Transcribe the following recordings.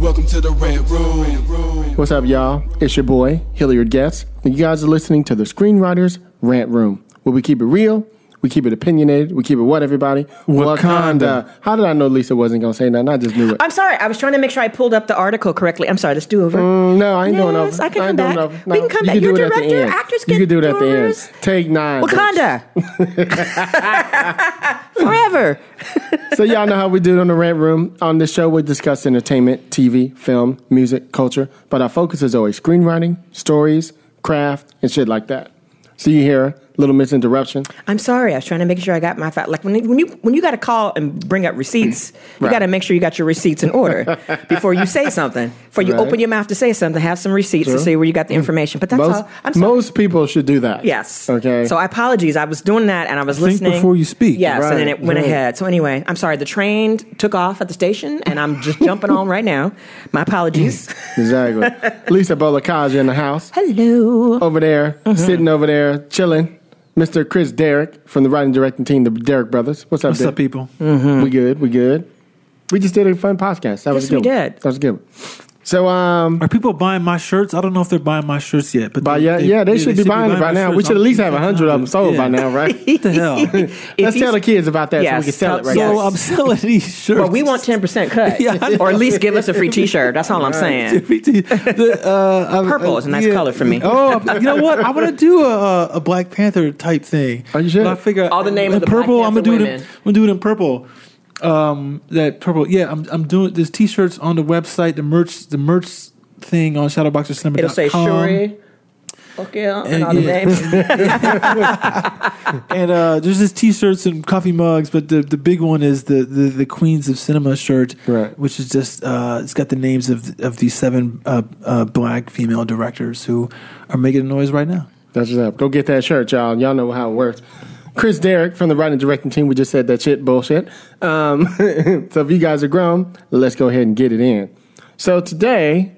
Welcome to the Red Room. What's up, y'all? It's your boy, Hilliard Guess, and you guys are listening to the Screenwriters Rant Room, where we keep it real, we keep it opinionated, we keep it what, everybody? Wakanda. How did I know Lisa wasn't going to say nothing? I just knew it. I'm sorry. I was trying to make sure I pulled up the article correctly. I'm sorry. Let's do over. Mm, no, I ain't doing Yes, over. I can ain't come doing back. over. We can come you back. Can You're do it at the director. end. Actors You can do it at the end. Take nine. Wakanda. Forever. so y'all know how we do it on the Rant Room. On this show, we discuss entertainment, TV, film, music, culture, but our focus is always screenwriting, stories, craft, and shit like that. So you hear a little misinterruption. I'm sorry. I was trying to make sure I got my fact. Like when you, when you when you got to call and bring up receipts, you Right. got to make sure you got your receipts in order before you say something. Before you Right. open your mouth to say something, have some receipts to say where you got the information. But that's most, all. I'm sorry. most people should do that. Yes. Okay. So I apologies. I was doing that and I was Think listening before you speak. Yes, and then it went right. ahead. So anyway, I'm sorry. The train took off at the station, and I'm just jumping on right now. My apologies. Exactly. Lisa Bolakaja in the house. Hello. Over there, Mm-hmm. sitting over there, chilling. Mr. Chris Derrick from the writing directing team, the Derrick Brothers. What's up, What's Derek? up, people? Mm-hmm. We good. We good. We just did a fun podcast. That was Yes, a good. we one. did. That was a good. One. So, um, Are people buying my shirts? I don't know if they're buying my shirts yet, but by yeah, yeah, they, should be buying it by my now. We should at least have a hundred of them sold Yeah. by now, right? What the hell? Let's tell the kids about that so we can sell it right yes. So now. I'm selling these shirts. Well, we want 10% cut. Yeah, or at least give us a free t shirt. That's all I'm saying. The, uh, I'm- Purple is a nice color for me. Oh, you know what? I want to do a, a Black Panther type thing. Oh, you should. But I figure All the names of the purple. I'm gonna do it. I'm gonna do it in purple. Um, that purple. Yeah, I'm. I'm doing. There's t-shirts on the website. The merch. The merch thing on shadowboxercinema.com. It'll say Shuri. Okay, and And all the yeah. names. And uh, there's just t-shirts and coffee mugs, but the, the big one is the, the, the Queens of Cinema shirt, Right. which is just uh, it's got the names of of these seven uh, uh, black female directors who are making a noise right now. That's what's up. Go get that shirt, y'all. Y'all know how it works. Chris Derrick from the writing and directing team. We just said that shit bullshit. Um, so if you guys are grown, let's go ahead and get it in. So today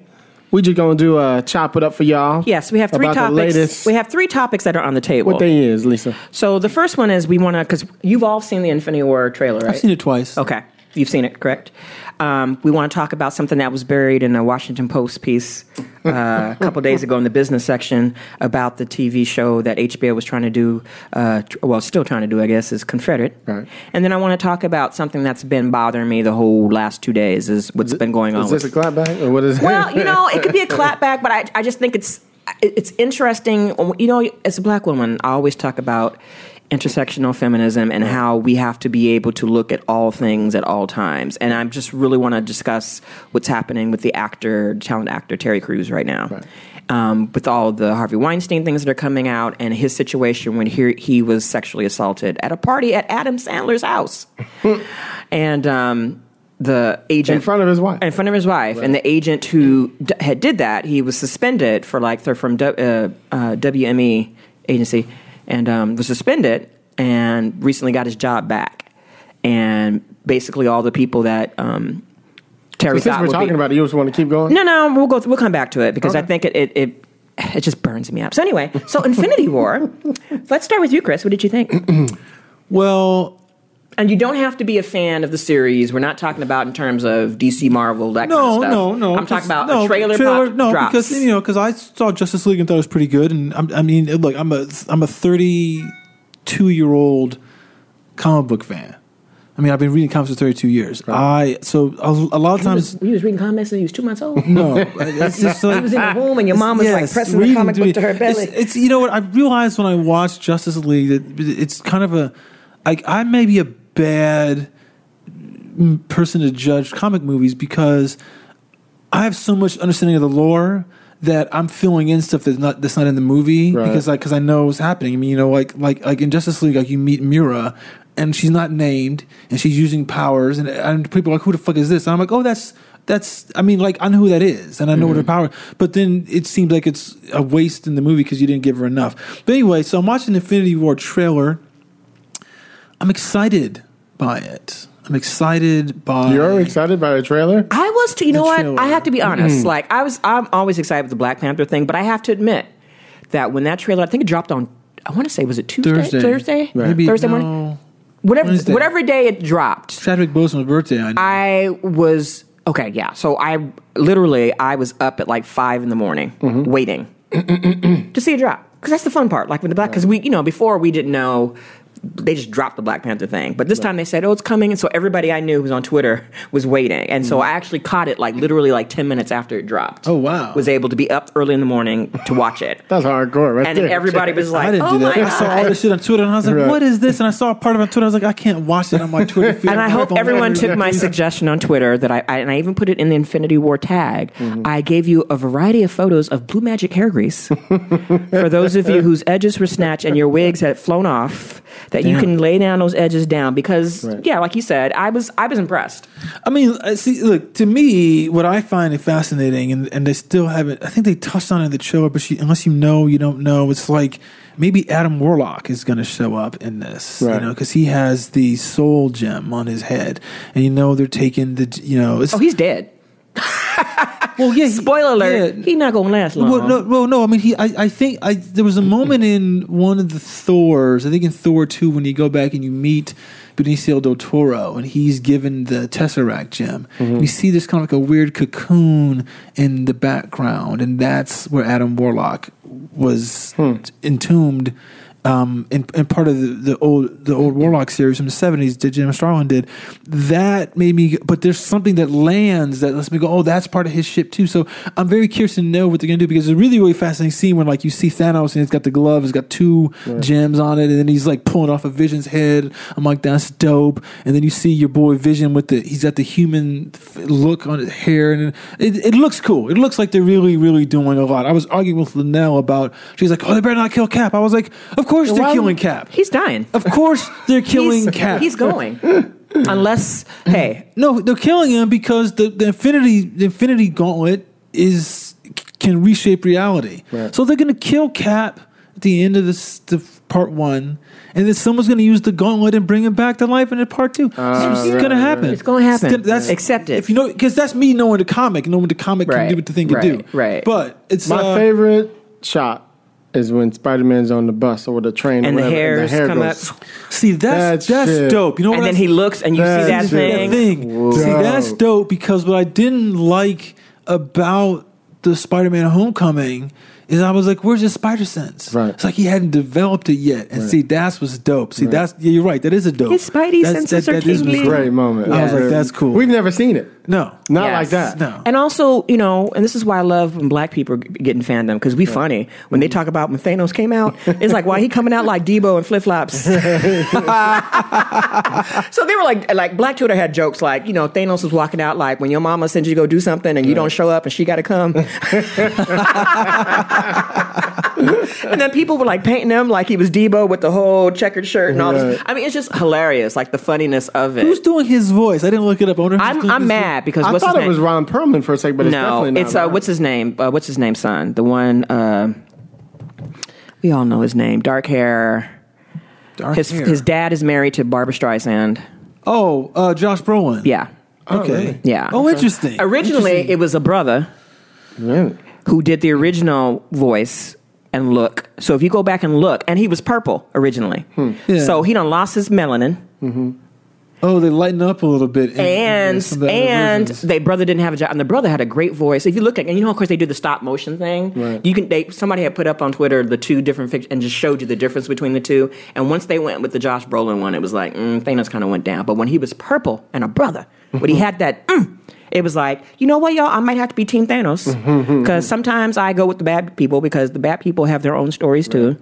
we just gonna do a chop it up for y'all. Yes, we have three topics. We have three topics that are on the table. what they is, Lisa. so the first one is we want to because you've all seen the Infinity War trailer, right? I've seen it twice. Okay, you've seen it, correct? Um, we want to talk about something that was buried in a Washington Post piece uh, a couple days ago in the business section about the TV show that HBO was trying to do, uh, tr- well, still trying to do, I guess, is Confederate. Right. And then I want to talk about something that's been bothering me the whole last two days is what's been going on Is with this a clapback or what is well, you know, it could be a clapback, but I, I just think it's it's interesting. You know, as a black woman, I always talk about intersectional feminism and how we have to be able to look at all things at all times. And I just really want to discuss what's happening with the actor, talented actor Terry Crews right now. Um, with all the Harvey Weinstein things that are coming out and his situation when he, he was sexually assaulted at a party at Adam Sandler's house. and um, the agent in front of his wife. in front of his wife, and the agent who d- had did that, he was suspended for like they're from D- uh, uh, WME agency, and um, was suspended, and recently got his job back, and basically all the people that um, Terry So since thought we're would talking be, about it, you just want to keep going? no, no, we'll go. We'll come back to it because I think it, it it it just burns me up. So anyway, so Infinity War. Let's start with you, Chris. What did you think? Well, And you don't have to be a fan of the series. We're not talking about in terms of DC, Marvel, that kind no, of stuff. no, no. no. I'm talking about no, a trailer, pop no, drops. because you know, because I saw Justice League and thought it was pretty good, and I'm, I mean, look, I'm a I'm a 32 year old comic book fan. I mean, I've been reading comics for 32 years. I so a, a lot of He times. was, he was reading comics and he was two months old. No, uh, it's just like, He was in the room and your mom was like pressing the reading comic book to her belly. It's, it's you know what I realized when I watched Justice League that it's kind of a, I I may be a bad person to judge comic movies because I have so much understanding of the lore that I'm filling in stuff that's not that's not in the movie Right. because like because I know what's happening. I mean, you know, like like like in Justice League, like you meet Mera and she's not named and she's using powers and and people are like, who the fuck is this? And I'm like, oh, that's. That's, I mean, like, I know who that is and I know what her mm-hmm. power, but then it seems like it's a waste in the movie because you didn't give her enough. But anyway, so I'm watching Infinity War trailer. I'm excited by it. I'm excited by. You're excited by the trailer? I was too. You know what? I have to be mm-hmm. honest. Like I was, I'm always excited with the Black Panther thing, but I have to admit that when that trailer, I think it dropped on. I want to say was it Tuesday, Thursday. Thursday, Maybe Thursday no, morning, whatever, Wednesday. whatever day it dropped. Chadwick Boseman's birthday. I know. I was okay. Yeah. So I literally I was up at like five in the morning mm-hmm. waiting to see it drop because that's the fun part. Like with the black, because we you know before we didn't know. They just dropped the Black Panther thing, but this time they said, "Oh, it's coming," and so everybody I knew who was on Twitter was waiting, and so mm. I actually caught it like literally like ten minutes after it dropped. Oh, wow. Was able to be up early in the morning to watch it, That's hardcore, right and there. everybody was like, I didn't "Oh do that. my I saw all god!" this shit on Twitter, and I was like, Right. "What is this?" And I saw a part of it on Twitter. I was like, "I can't watch it on my Twitter feed." And I hope everyone took my suggestion on Twitter that I, I and I even put it in the Infinity War tag. Mm-hmm. I gave you a variety of photos of Blue Magic hair grease for those of you whose edges were snatched and your wigs had flown off. That you can lay down those edges down because Right. yeah, like you said, I was I was impressed. I mean, uh, see, look to me, what I find it fascinating, and, and they still haven't. I think they touched on it in the trailer, but she, unless you know, you don't know. It's like maybe Adam Warlock is going to show up in this, Right. you know, because he has the soul gem on his head, and you know they're taking the, you know, it's, Oh, he's dead. well, yeah, Spoiler alert: yeah. he's not gonna last long. Well, no, well, no. I mean, he. I, I think I. There was a moment in one of the Thors. I think in Thor two, when you go back and you meet Benicio del Toro, and he's given the Tesseract gem. Mm-hmm. You see this kind of like a weird cocoon in the background, and that's where Adam Warlock was hmm. entombed. Um, in, in part of the, the old the old Warlock series from the seventies that Jim Starlin did, that made me. But there's something that lands that lets me go, oh, that's part of his ship too. So I'm very curious to know what they're gonna do because it's a really really fascinating scene when like you see Thanos and he's got the glove, he's got two gems on it, and then he's like pulling off a Vision's head. I'm like, that's dope. And then you see your boy Vision with the he's got the human f- look on his hair, and it, it looks cool. It looks like they're really really doing a lot. I was arguing with Linnell about she's like, oh, they better not kill Cap. I was like, of course they're Why- killing Cap. he's dying. Of course they're killing he's, Cap. He's going. Unless, hey, No, they're killing him because the, the Infinity the Infinity Gauntlet is can reshape reality. Right. So they're going to kill Cap at the end of this the part one, and then someone's going to use the Gauntlet and bring him back to life in part two. Ah, it's right, going to happen. right. It's gonna happen. That's Accept it. If you know, because that's me knowing the comic, knowing the comic can do what the thing can right, do. right. But it's My uh, favorite shot is when Spider Man's on the bus or the train, or And the whatever, hairs hair come goes, up. See, that's That's that's, shit. dope. You know what? and then I- he looks and you see that That's thing. that thing. See, that's dope because what I didn't like about the Spider-Man Homecoming is I was like, "Where's his spider sense?" Right. It's like he hadn't developed it yet. And Right. see, that's what's dope. See, Right. that's yeah, you're right. That is a dope. His spidey That's- senses are is tingling. Great moment. I was like, "That's cool." We've never seen it. No, Not Yes. like that. no. And also, you know, and this is why I love when black people g- get in fandom because we funny. When they talk about when Thanos came out, it's like, why he coming out like Debo and flip flops? so they were like, like black Twitter had jokes like, you know, Thanos was walking out like when your mama sends you to go do something and you don't show up and she got to come. and then people were like painting him like he was Debo with the whole checkered shirt and all this. I mean, it's just hilarious, like the funniness of it. Who's doing his voice? I didn't look it up. I wonder who's I'm, I'm his mad because I what's thought his it was name? Ron Perlman for a second, but it's no, definitely not. it's uh, what's his name? Uh, what's his name? Son, the one uh, we all know his name. Dark hair. Dark His hair. his dad is married to Barbra Streisand. Oh, uh, Josh Brolin. Yeah, Okay. really? yeah. Oh, interesting. Originally, Interesting. it was a brother Really? who did the original voice and look. So if you go back and look, and he was purple originally. Hmm. Yeah. So he done lost his melanin, mm-hmm. Oh, they lighten up a little bit. and and versions. the brother didn't have a job, and the brother had a great voice. If you look at, and you know, of course, they do the stop motion thing. Right. You can. They somebody had put up on Twitter the two different and just showed you the difference between the two. And once they went with the Josh Brolin one, it was like mm, Thanos kind of went down. But when he was purple and a brother, when he had that. Mm, it was like, you know what, y'all? I might have to be Team Thanos because sometimes I go with the bad people because the bad people have their own stories too.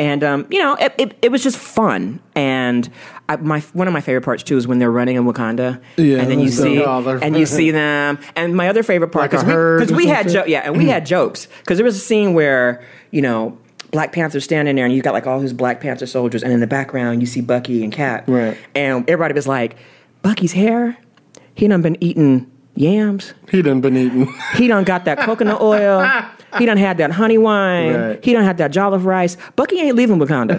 And um, you know, it, it, it was just fun. And I, my one of my favorite parts too is when they're running in Wakanda, Yeah, and then you see. Oh, and you see them. And my other favorite part Like because we, 'cause or we had jo- yeah, and we had jokes because there was a scene where you know. Black Panther's standing there, and you got like all his Black Panther soldiers, and in the background you see Bucky and Cap, Right. and everybody was like, "Bucky's hair, he done been eating yams, He done been eating. he done got that coconut oil. He done had that honey wine. Right. He done had that jollof rice. Bucky ain't leaving Wakanda.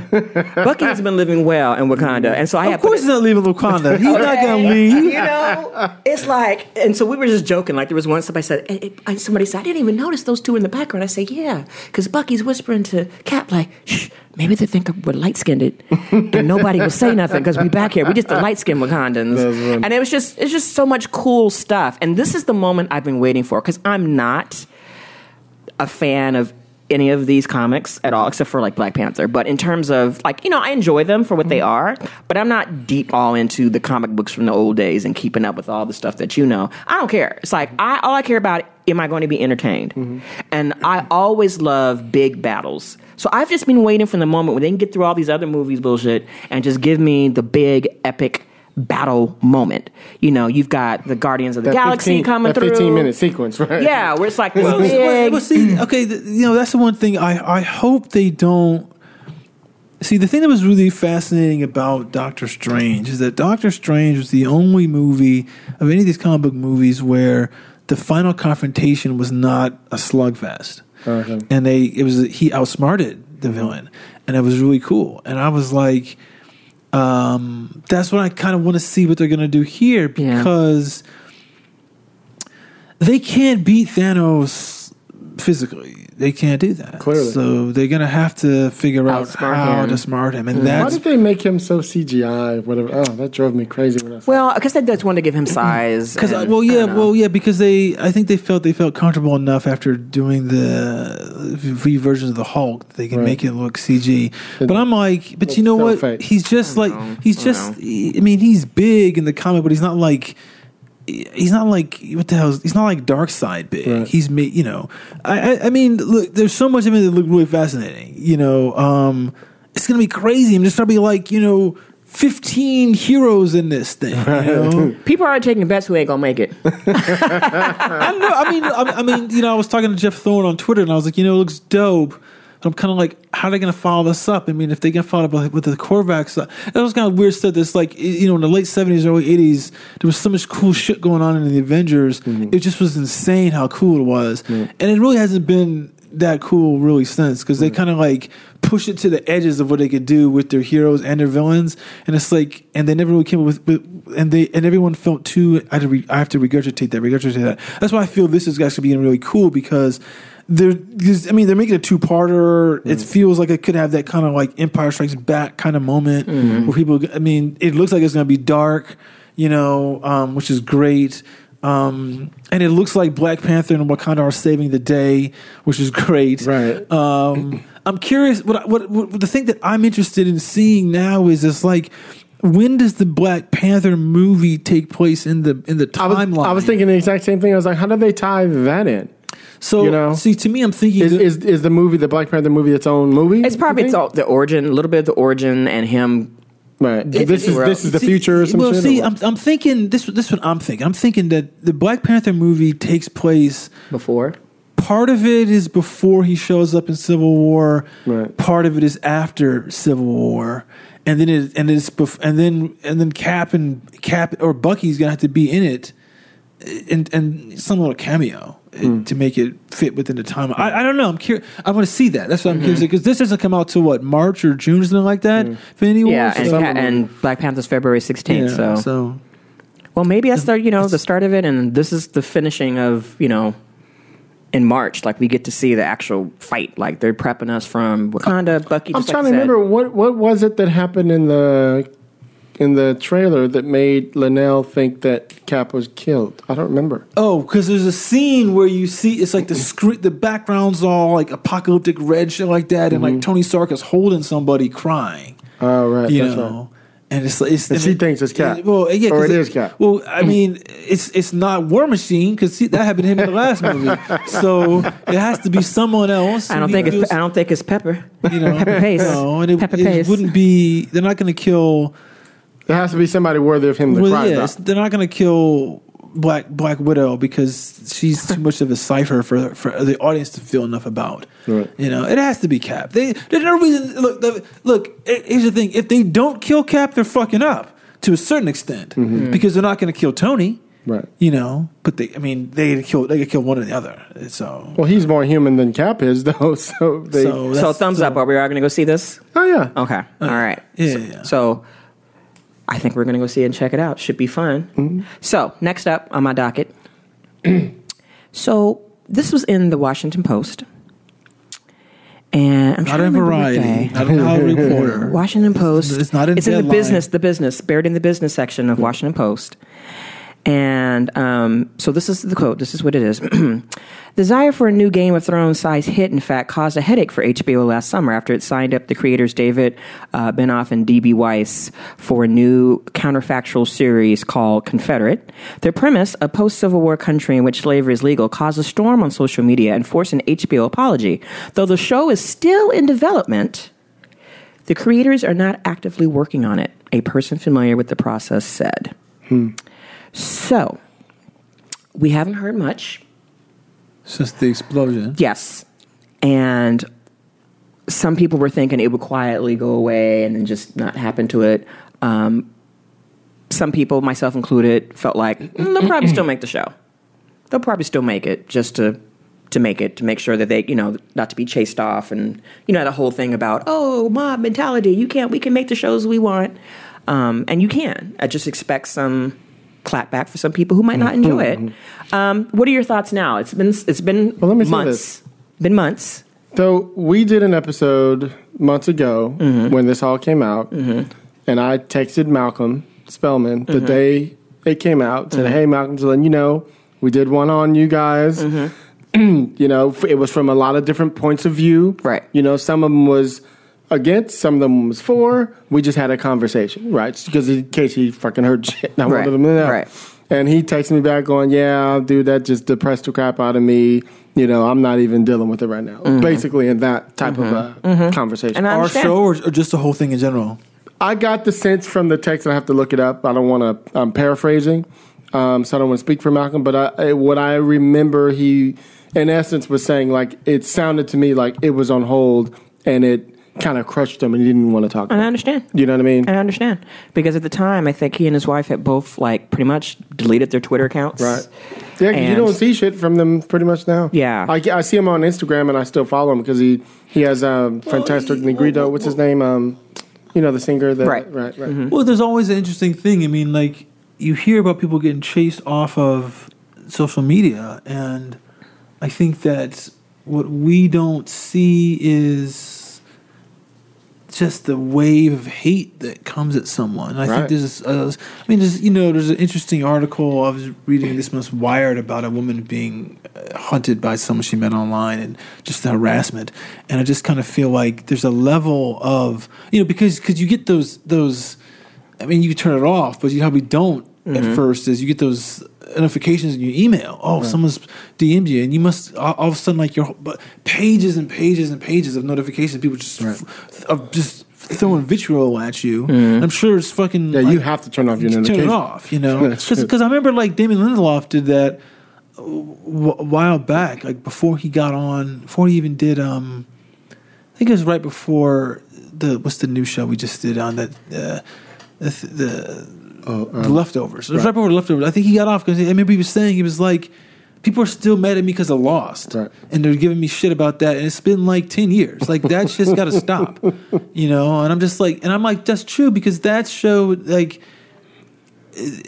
Bucky has been living well in Wakanda, and so I Of course, he's not leaving Wakanda. He's not gonna leave. You know, it's like, and so we were just joking. Like there was one somebody said, somebody said, I didn't even notice those two in the background. I say, yeah, because Bucky's whispering to Cap like, shh, maybe they think we're light skinned, and nobody will say nothing because we back here. We just the light skinned Wakandans, and it was just, it's just so much cool stuff. And this is the moment I've been waiting for because I'm not a fan of any of these comics at all, except for like Black Panther. But in terms of like, you know, I enjoy them for what they mm-hmm. are, but I'm not deep all into the comic books from the old days and keeping up with all the stuff that you know. I don't care. It's like I all I care about am I going to be entertained? Mm-hmm. And I always love big battles. So I've just been waiting for the moment when they can get through all these other movies bullshit and just give me the big epic battle moment. You know, you've got the Guardians of the That Galaxy 15 coming that through. 15 minute sequence, right? Yeah, where it's like this Well, big. well, well, see, okay, th- you know that's the one thing I I hope they don't. See, the thing that was really fascinating about Doctor Strange is that Doctor Strange was the only movie of any of these comic book movies where the final confrontation was not a slugfest, Okay. and they it was he outsmarted the villain, and it was really cool. And I was like, um, that's what I kind of want to see what they're going to do here Yeah. because they can't beat Thanos physically. They can't do that. Clearly. So they're gonna have to figure out Outsmart how him. to smart him, and Why that's did they make him so CGI? Whatever. Oh, that drove me crazy when I. Well, I guess they just wanted to give him size. because uh, well, yeah, well, yeah, because they I think they felt they felt comfortable enough after doing the v versions of the Hulk that they can Right. make it look CG. But I'm like, but you know felt what? fake. He's just like know. he's I just. I mean, he's big in the comic, but he's not like. He's not like what the hell? is- He's not like Darkseid big. Right. He's made, you know. I, I I mean, look, there's so much of it that look really fascinating. You know, um, it's gonna be crazy. I'm just gonna be like, you know, 15 heroes in this thing. You know? people are taking bets who ain't gonna make it. I, know, I mean, I, I mean, you know, I was talking to Jeff Thorne on Twitter, and I was like, you know, it looks dope. I'm kind of like, how are they going to follow this up? I mean, if they get followed up with the stuff, uh, that was kind of weird stuff. That's like, you know, in the late '70s, early '80s, there was so much cool shit going on in the Avengers. Mm-hmm. It just was insane how cool it was, and it really hasn't been that cool really since because they kind of like push it to the edges of what they could do with their heroes and their villains, and it's like, and they never really came up with, with and they and everyone felt too. I, had to re, I have to regurgitate that, regurgitate that. That's why I feel this is actually being really cool because they're, because, I mean, they're making a two parter. It feels like it could have that kind of like Empire Strikes Back kind of moment where people. I mean, it looks like it's going to be dark, you know, um, which is great. Um, and it looks like Black Panther and Wakanda are saving the day, which is great. Right. Um, I'm curious. What, what, what the thing that I'm interested in seeing now is it's like, when does the Black Panther movie take place in the in the I was, timeline? I was thinking the exact same thing. I was like, how do they tie that in? So you know, see, to me, I'm thinking Is, that- is is the movie the Black Panther movie its own movie? It's probably it's all, the origin, a little bit of the origin, and him. right. It- this is it- this is the See, future or some well, shit. see, or I'm. I'm thinking this. This is what I'm thinking. I'm thinking that the Black Panther movie takes place. Before, Part of it is before he shows up in Civil War. Right. Part of it is after Civil War, and then it and it's bef- and then and then Cap and Cap or Bucky's gonna have to be in it, and and some little cameo. Uh, To make it fit within the time, I, I don't know. I'm curious. I want to see that. That's what I'm curious because this doesn't come out till what March or June or something like that. Infinity War. yeah, and, So- Ca- and Black Panther's February sixteenth. yeah, so. so well, maybe that's the you know the start of it, and this is the finishing of you know. In March, like we get to see the actual fight. Like they're prepping us from Wakanda. Bucky. I'm trying like to said. remember what what was it that happened in the in the trailer that made Linnell think that Cap was killed. I don't remember. Oh, because there's a scene where you see it's like the screen, the background's all like apocalyptic red shit like that, and like mm-hmm. Tony Stark is holding somebody crying. Oh right, You that's know, And it's, it's And she thinks it's Cap. Well, yeah, Or 'cause it is Cap. Well, I mean, it's it's not War Machine because that happened to him in the last movie. So it has to be someone else. I don't think it's feels- I don't think it's Pepper. you know, Pepper Pace. No, and it, Pepper it Pace. wouldn't be. They're not going to kill. There has to be somebody worthy of him to Well, cry yeah, about. they're not going to kill Black Black Widow because she's too much of a cipher for for the audience to feel enough about. Right. You know, it has to be Cap. They there's no reason. Look, the, look. Here's the thing: if they don't kill Cap, they're fucking up to a certain extent mm-hmm. because they're not going to kill Tony. Right. You know, but they. I mean, they could kill. They could kill one or the other. So. Well, he's more human than Cap is, though. So they. So, So thumbs so- up. Are we all going to go see this? oh yeah. Okay. Uh, all right. yeah, So, yeah. so I think we're going to go see it and check it out. Should be fun. Mm-hmm. So next up on my docket. so this was in the Washington Post. And I'm Not trying in to Variety. Not in Hollywood Reporter. Washington Post. It's not in It's in the business, the business, buried in the business section of Washington Post. And um, so this is the quote. This is what it is. Desire for a new Game of Thrones size hit, in fact, caused a headache for HBO last summer after it signed up the creators David uh, Benioff and D.B. Weiss for a new counterfactual series called Confederate. Their premise, a post Civil War country in which slavery is legal, caused a storm on social media and forced an HBO apology. Though the show is still in development, the creators are not actively working on it, a person familiar with the process said. So, we haven't heard much. Since the explosion. Yes. And some people were thinking it would quietly go away and then just not happen to it. Um, some people, myself included, felt like "Mm, they'll probably still make the show. They'll probably still make it just to to make it to make sure that they, you know, not to be chased off and you know the whole thing about oh mob mentality. You can't. We can make the shows we want, um, and you can. I just expect some clapback for some people who might not enjoy it. Um, what are your thoughts now? It's been it's been Well, let me months. Been months. So we did an episode months ago Mm-hmm. when this all came out, and I texted Malcolm Spellman Mm-hmm. the day it came out. Said, "Hey, Malcolm, just letting you know, we did one on you guys. Mm-hmm. you know, it was from a lot of different points of view. Right. You know, some of them was against, some of them was for. We just had a conversation, right? Because in case he fucking heard shit, I Right, wanted him to know. right. And he texted me back going, "Yeah, dude, that just depressed the crap out of me. You know, I'm not even dealing with it right now." Basically, in that type of uh, conversation. Mm-hmm. And I Our show or, or just the whole thing in general? I got the sense from the text. I have to look it up. I don't want to. I'm paraphrasing, um, so I don't want to speak for Malcolm. But I, I- what I remember, he in essence was saying like it sounded to me like it was on hold and it kind of crushed him and he didn't want to talk. And I About it. understand. You know what I mean? I understand because at the time, I think he and his wife had both like pretty much deleted their Twitter accounts. Right. Yeah, 'cause you don't see shit from them pretty much now. Yeah. I, I see him on Instagram and I still follow him because he he has um, fantastic Negrito. What's his name? Um, you know the singer. That, Right. Right. Right. Well, there's always an interesting thing. I mean, like you hear about people getting chased off of social media, and I think that what we don't see is just the wave of hate that comes at someone. I Right. think there's, uh, I mean, there's, you know, there's an interesting article I was reading this month, Wired, about a woman being uh, hunted by someone she met online and just the harassment. And I just kind of feel like there's a level of, you know, because because you get those those. I mean, you can turn it off, but you probably don't at first. Is you get those notifications in your email. Oh, someone's DM'd you, and you must all, all of a sudden like your but pages and pages and pages of notifications. People just f- of just throwing vitriol at you. I'm sure it's fucking. Yeah, like, you have to turn off your notifications. turn it off. You know, because I remember like Damon Lindelof did that a a while back, like before he got on, before he even did. um I think it was right before the what's the new show we just did on that uh, the, the, Oh, um, the leftovers. It was right. before the leftovers. I think he got off because I remember he was saying he was like. People are still mad at me because I lost, Right. and they're giving me shit about that. And it's been like ten years. Like that shit's got to stop, you know. And I'm just like, and I'm like, that's true because that show, like,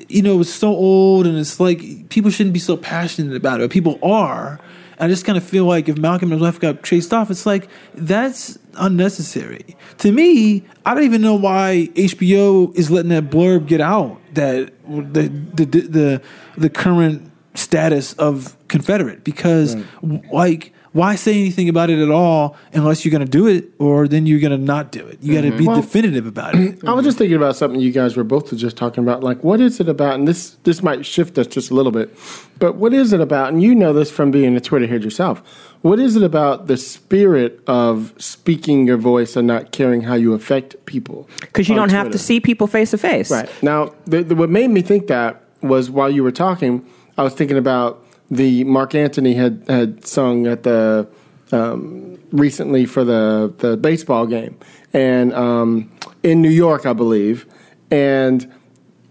you know, it's so old and it's like people shouldn't be so passionate about it. But people are. I just kind of feel like if Malcolm and his wife got chased off, it's like that's unnecessary. To me, I don't even know why HBO is letting that blurb get out that the the the the, the current status of Confederate because w like why say anything about it at all unless you're going to do it, or then you're going to not do it. You got to be mm-hmm. Well- definitive about it. I was just thinking about something you guys were both just talking about. Like, what is it about? And this this might shift us just a little bit, but what is it about? And you know this from being a Twitter head yourself. What is it about the spirit of speaking your voice and not caring how you affect people? Because you don't have to see people face to face. Right now, the, the, what made me think that was while you were talking, I was thinking about the Marc Anthony had had sung at the um, recently for the the baseball game and um, in New York, I believe, and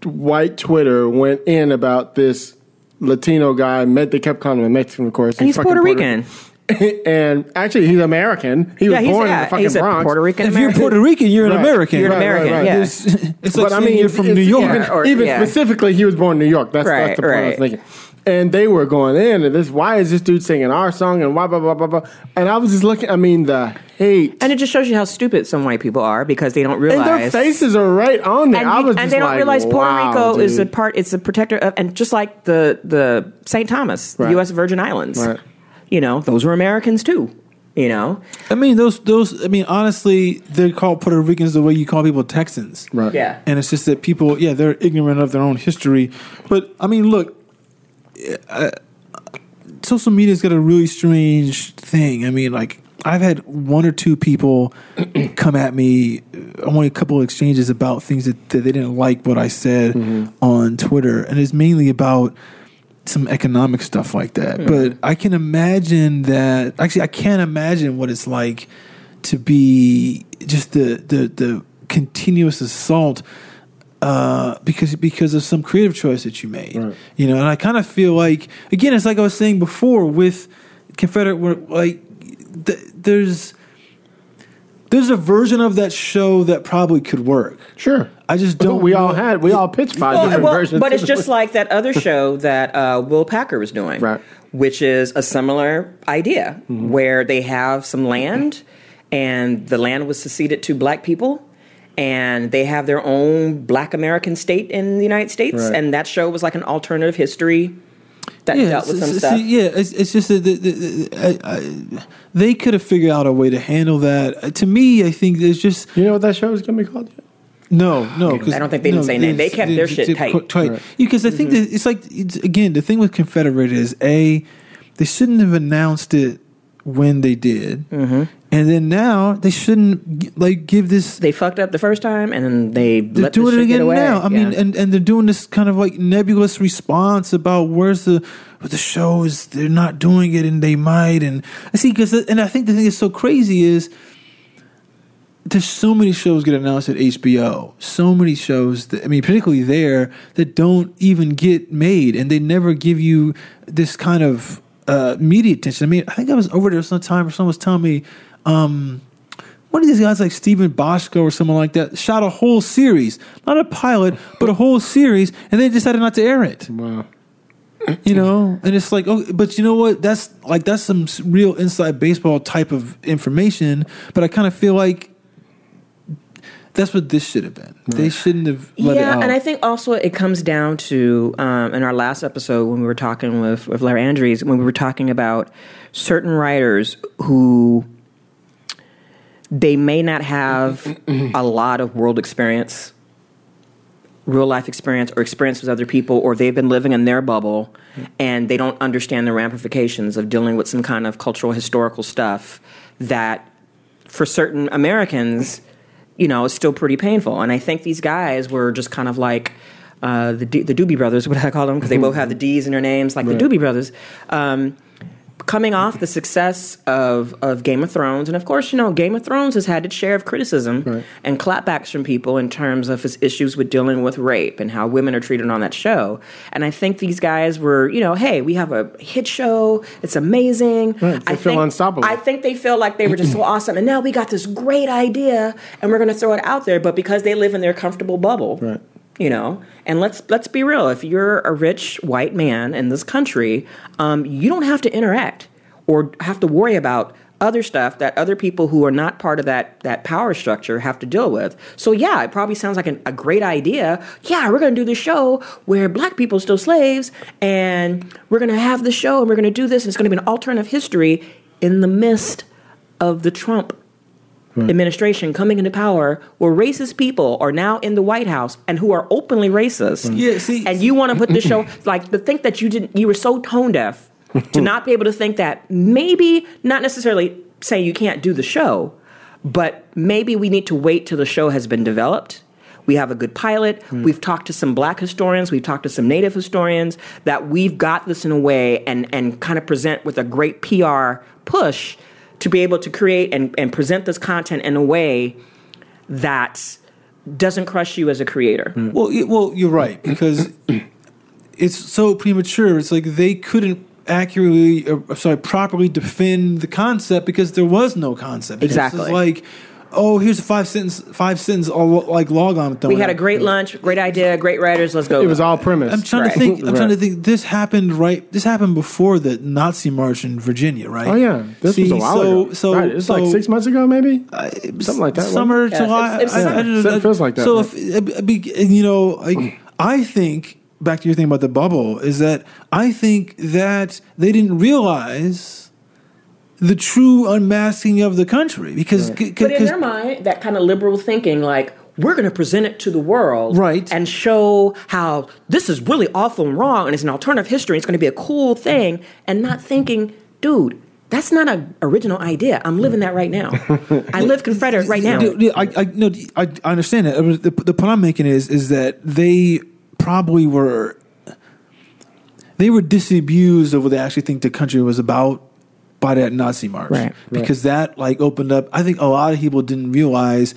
white Twitter went in about this Latino guy. Met they kept calling him a Mexican, of course. And he's fucking Puerto Rican. and actually, he's American. He was Yeah, he's, born in the fucking he's a Bronx. Puerto Rican. if you're Puerto Rican, you're an American. You're an Right, right, American, right. yeah. It's, it's like but I mean, you're from New York. Even, Yeah, or- even yeah. specifically, he was born in New York. That's, Right, that's the point I was right. Making. And they were going in, and this. Why is this dude singing our song? And blah blah blah blah blah. And I was just looking. I mean, the hate. And it just shows you how stupid some white people are because they don't realize And their faces are right on there. and, I you- was and just they don't like, realize Puerto wow, Rico is a part. It's a protector of, and just like the the St. Thomas, the Right. U.S. Virgin Islands. Right. You know, those were Americans too. You know, I mean, those those. I mean, honestly, they're called Puerto Ricans the way you call people Texans. Right. yeah. And it's just that people, yeah, they're ignorant of their own history. But I mean, look, uh, social media's got a really strange thing. I mean, like I've had one or two people come at me, uh, only a couple of exchanges about things that, that they didn't like what I said on Twitter, and it's mainly about some economic stuff like that. But I can imagine that. Actually, I can't imagine what it's like to be just the the the continuous assault uh, because because of some creative choice that you made. You know, and I kind of feel like again, it's like I was saying before with Confederate, where, like th- there's there's a version of that show that probably could work. Sure. I just don't. we all had. We all pitched five Well, different well, versions. but it's just like that other show that uh, Will Packer was doing, Right. which is a similar idea Mm-hmm. where they have some land and the land was seceded to black people and they have their own black American state in the United States. Right. And that show was like an alternative history that dealt with s- some s- stuff. yeah, it's, it's just that the, the, the, I, I, they could have figured out a way to handle that. Uh, to me, I think there's just you know what that show is going to be called? Yet? no, no. 'cause- I don't think they didn't say name. They kept their shit tight. tight. Because I think Mm-hmm. that it's like it's, again the thing with Confederate is a they shouldn't have announced it when they did, Mm-hmm. And then now they shouldn't like give this They fucked up the first time and then they they're let doing it again now. I mean, and, and they're doing this kind of like nebulous response about where's the what the show is. They're not doing it, and they might. And I see because and I think the thing that's so crazy is there's so many shows get announced at HBO. So many shows that I mean, particularly there that don't even get made, and they never give you this kind of uh, media attention. I mean, I think I was over there sometime, or someone was telling me. Um, one of these guys like Steven Bochco or someone like that shot a whole series, not a pilot, but a whole series, and they decided not to air it. Wow. You know, and it's like, oh, but you know what? That's like that's some real inside baseball type of information. But I kind of feel like that's what this should have been. They shouldn't have let yeah, it out. and I think also it comes down to um, in our last episode when we were talking with, with Larry Andrews, when we were talking about certain writers who they may not have a lot of world experience, real life experience, or experience with other people, or they've been living in their bubble and they don't understand the ramifications of dealing with some kind of cultural historical stuff that for certain Americans, you know, is still pretty painful. And I think these guys were just kind of like uh, the D- the Doobie Brothers, what I call them, because they both have the D's in their names, like the Doobie Brothers. Um, coming off the success of, of Game of Thrones, and of course, you know, Game of Thrones has had its share of criticism Right. and clapbacks from people in terms of its issues with dealing with rape and how women are treated on that show. And I think these guys were, you know, hey, we have a hit show, it's amazing. Right, I feel think, unstoppable. I think they feel like they were just so awesome, and now we got this great idea, and we're going to throw it out there. But because they live in their comfortable bubble, Right. You know, and let's let's be real. If you're a rich white man in this country, um, you don't have to interact or have to worry about other stuff that other people who are not part of that that power structure have to deal with. So yeah, it probably sounds like an, a great idea. Yeah, we're going to do this show where black people are still slaves, and we're going to have the show, and we're going to do this, and it's going to be an alternative history. in the midst of the Trump administration coming into power where racist people are now in the White House and who are openly racist. Yeah, see- and you want to put the show like to think that you didn't you were so tone deaf to not be able to think that maybe not necessarily say you can't do the show, but maybe we need to wait till the show has been developed. We have a good pilot. Hmm. We've talked to some black historians. We've talked to some native historians that we've got this in a way and, and kind of present with a great PR push to be able to create and, and present this content in a way that doesn't crush you as a creator. Mm. Well, y- well, you're right because it's so premature. It's like they couldn't accurately, or, sorry, properly defend the concept because there was no concept. It's Exactly. like, oh, here's a five sentence, five sentence, all, like log on. We had a great lunch, great idea, great writers. Let's go. It was all premise. I'm trying Right. to think. I'm Right. trying to think. This happened right. This happened before the Nazi march in Virginia, right? Oh yeah, this See, was a while so, ago. So right. it's so, like six months ago, maybe. uh, Something like that, wasn't Summer, it? Yeah, July. it's- it's I- I summer. don't know. It feels like that, So right? if it be- you know, like I think back to your thing about the bubble is that I think that they didn't realize the true unmasking of the country because c- But in their mind, that kind of liberal thinking, like we're going to present it to the world, Right. and show how this is really awful and wrong, and it's an alternative history. It's going to be a cool thing, and not thinking, dude. That's not an original idea. I'm living that right now. I live Confederate right now. Yeah, yeah, I, I no, I, I understand that. The, the point I'm making is is that they probably were they were disabused of what they actually think the country was about by that Nazi march, Right. Because that like opened up. I think a lot of people didn't realize.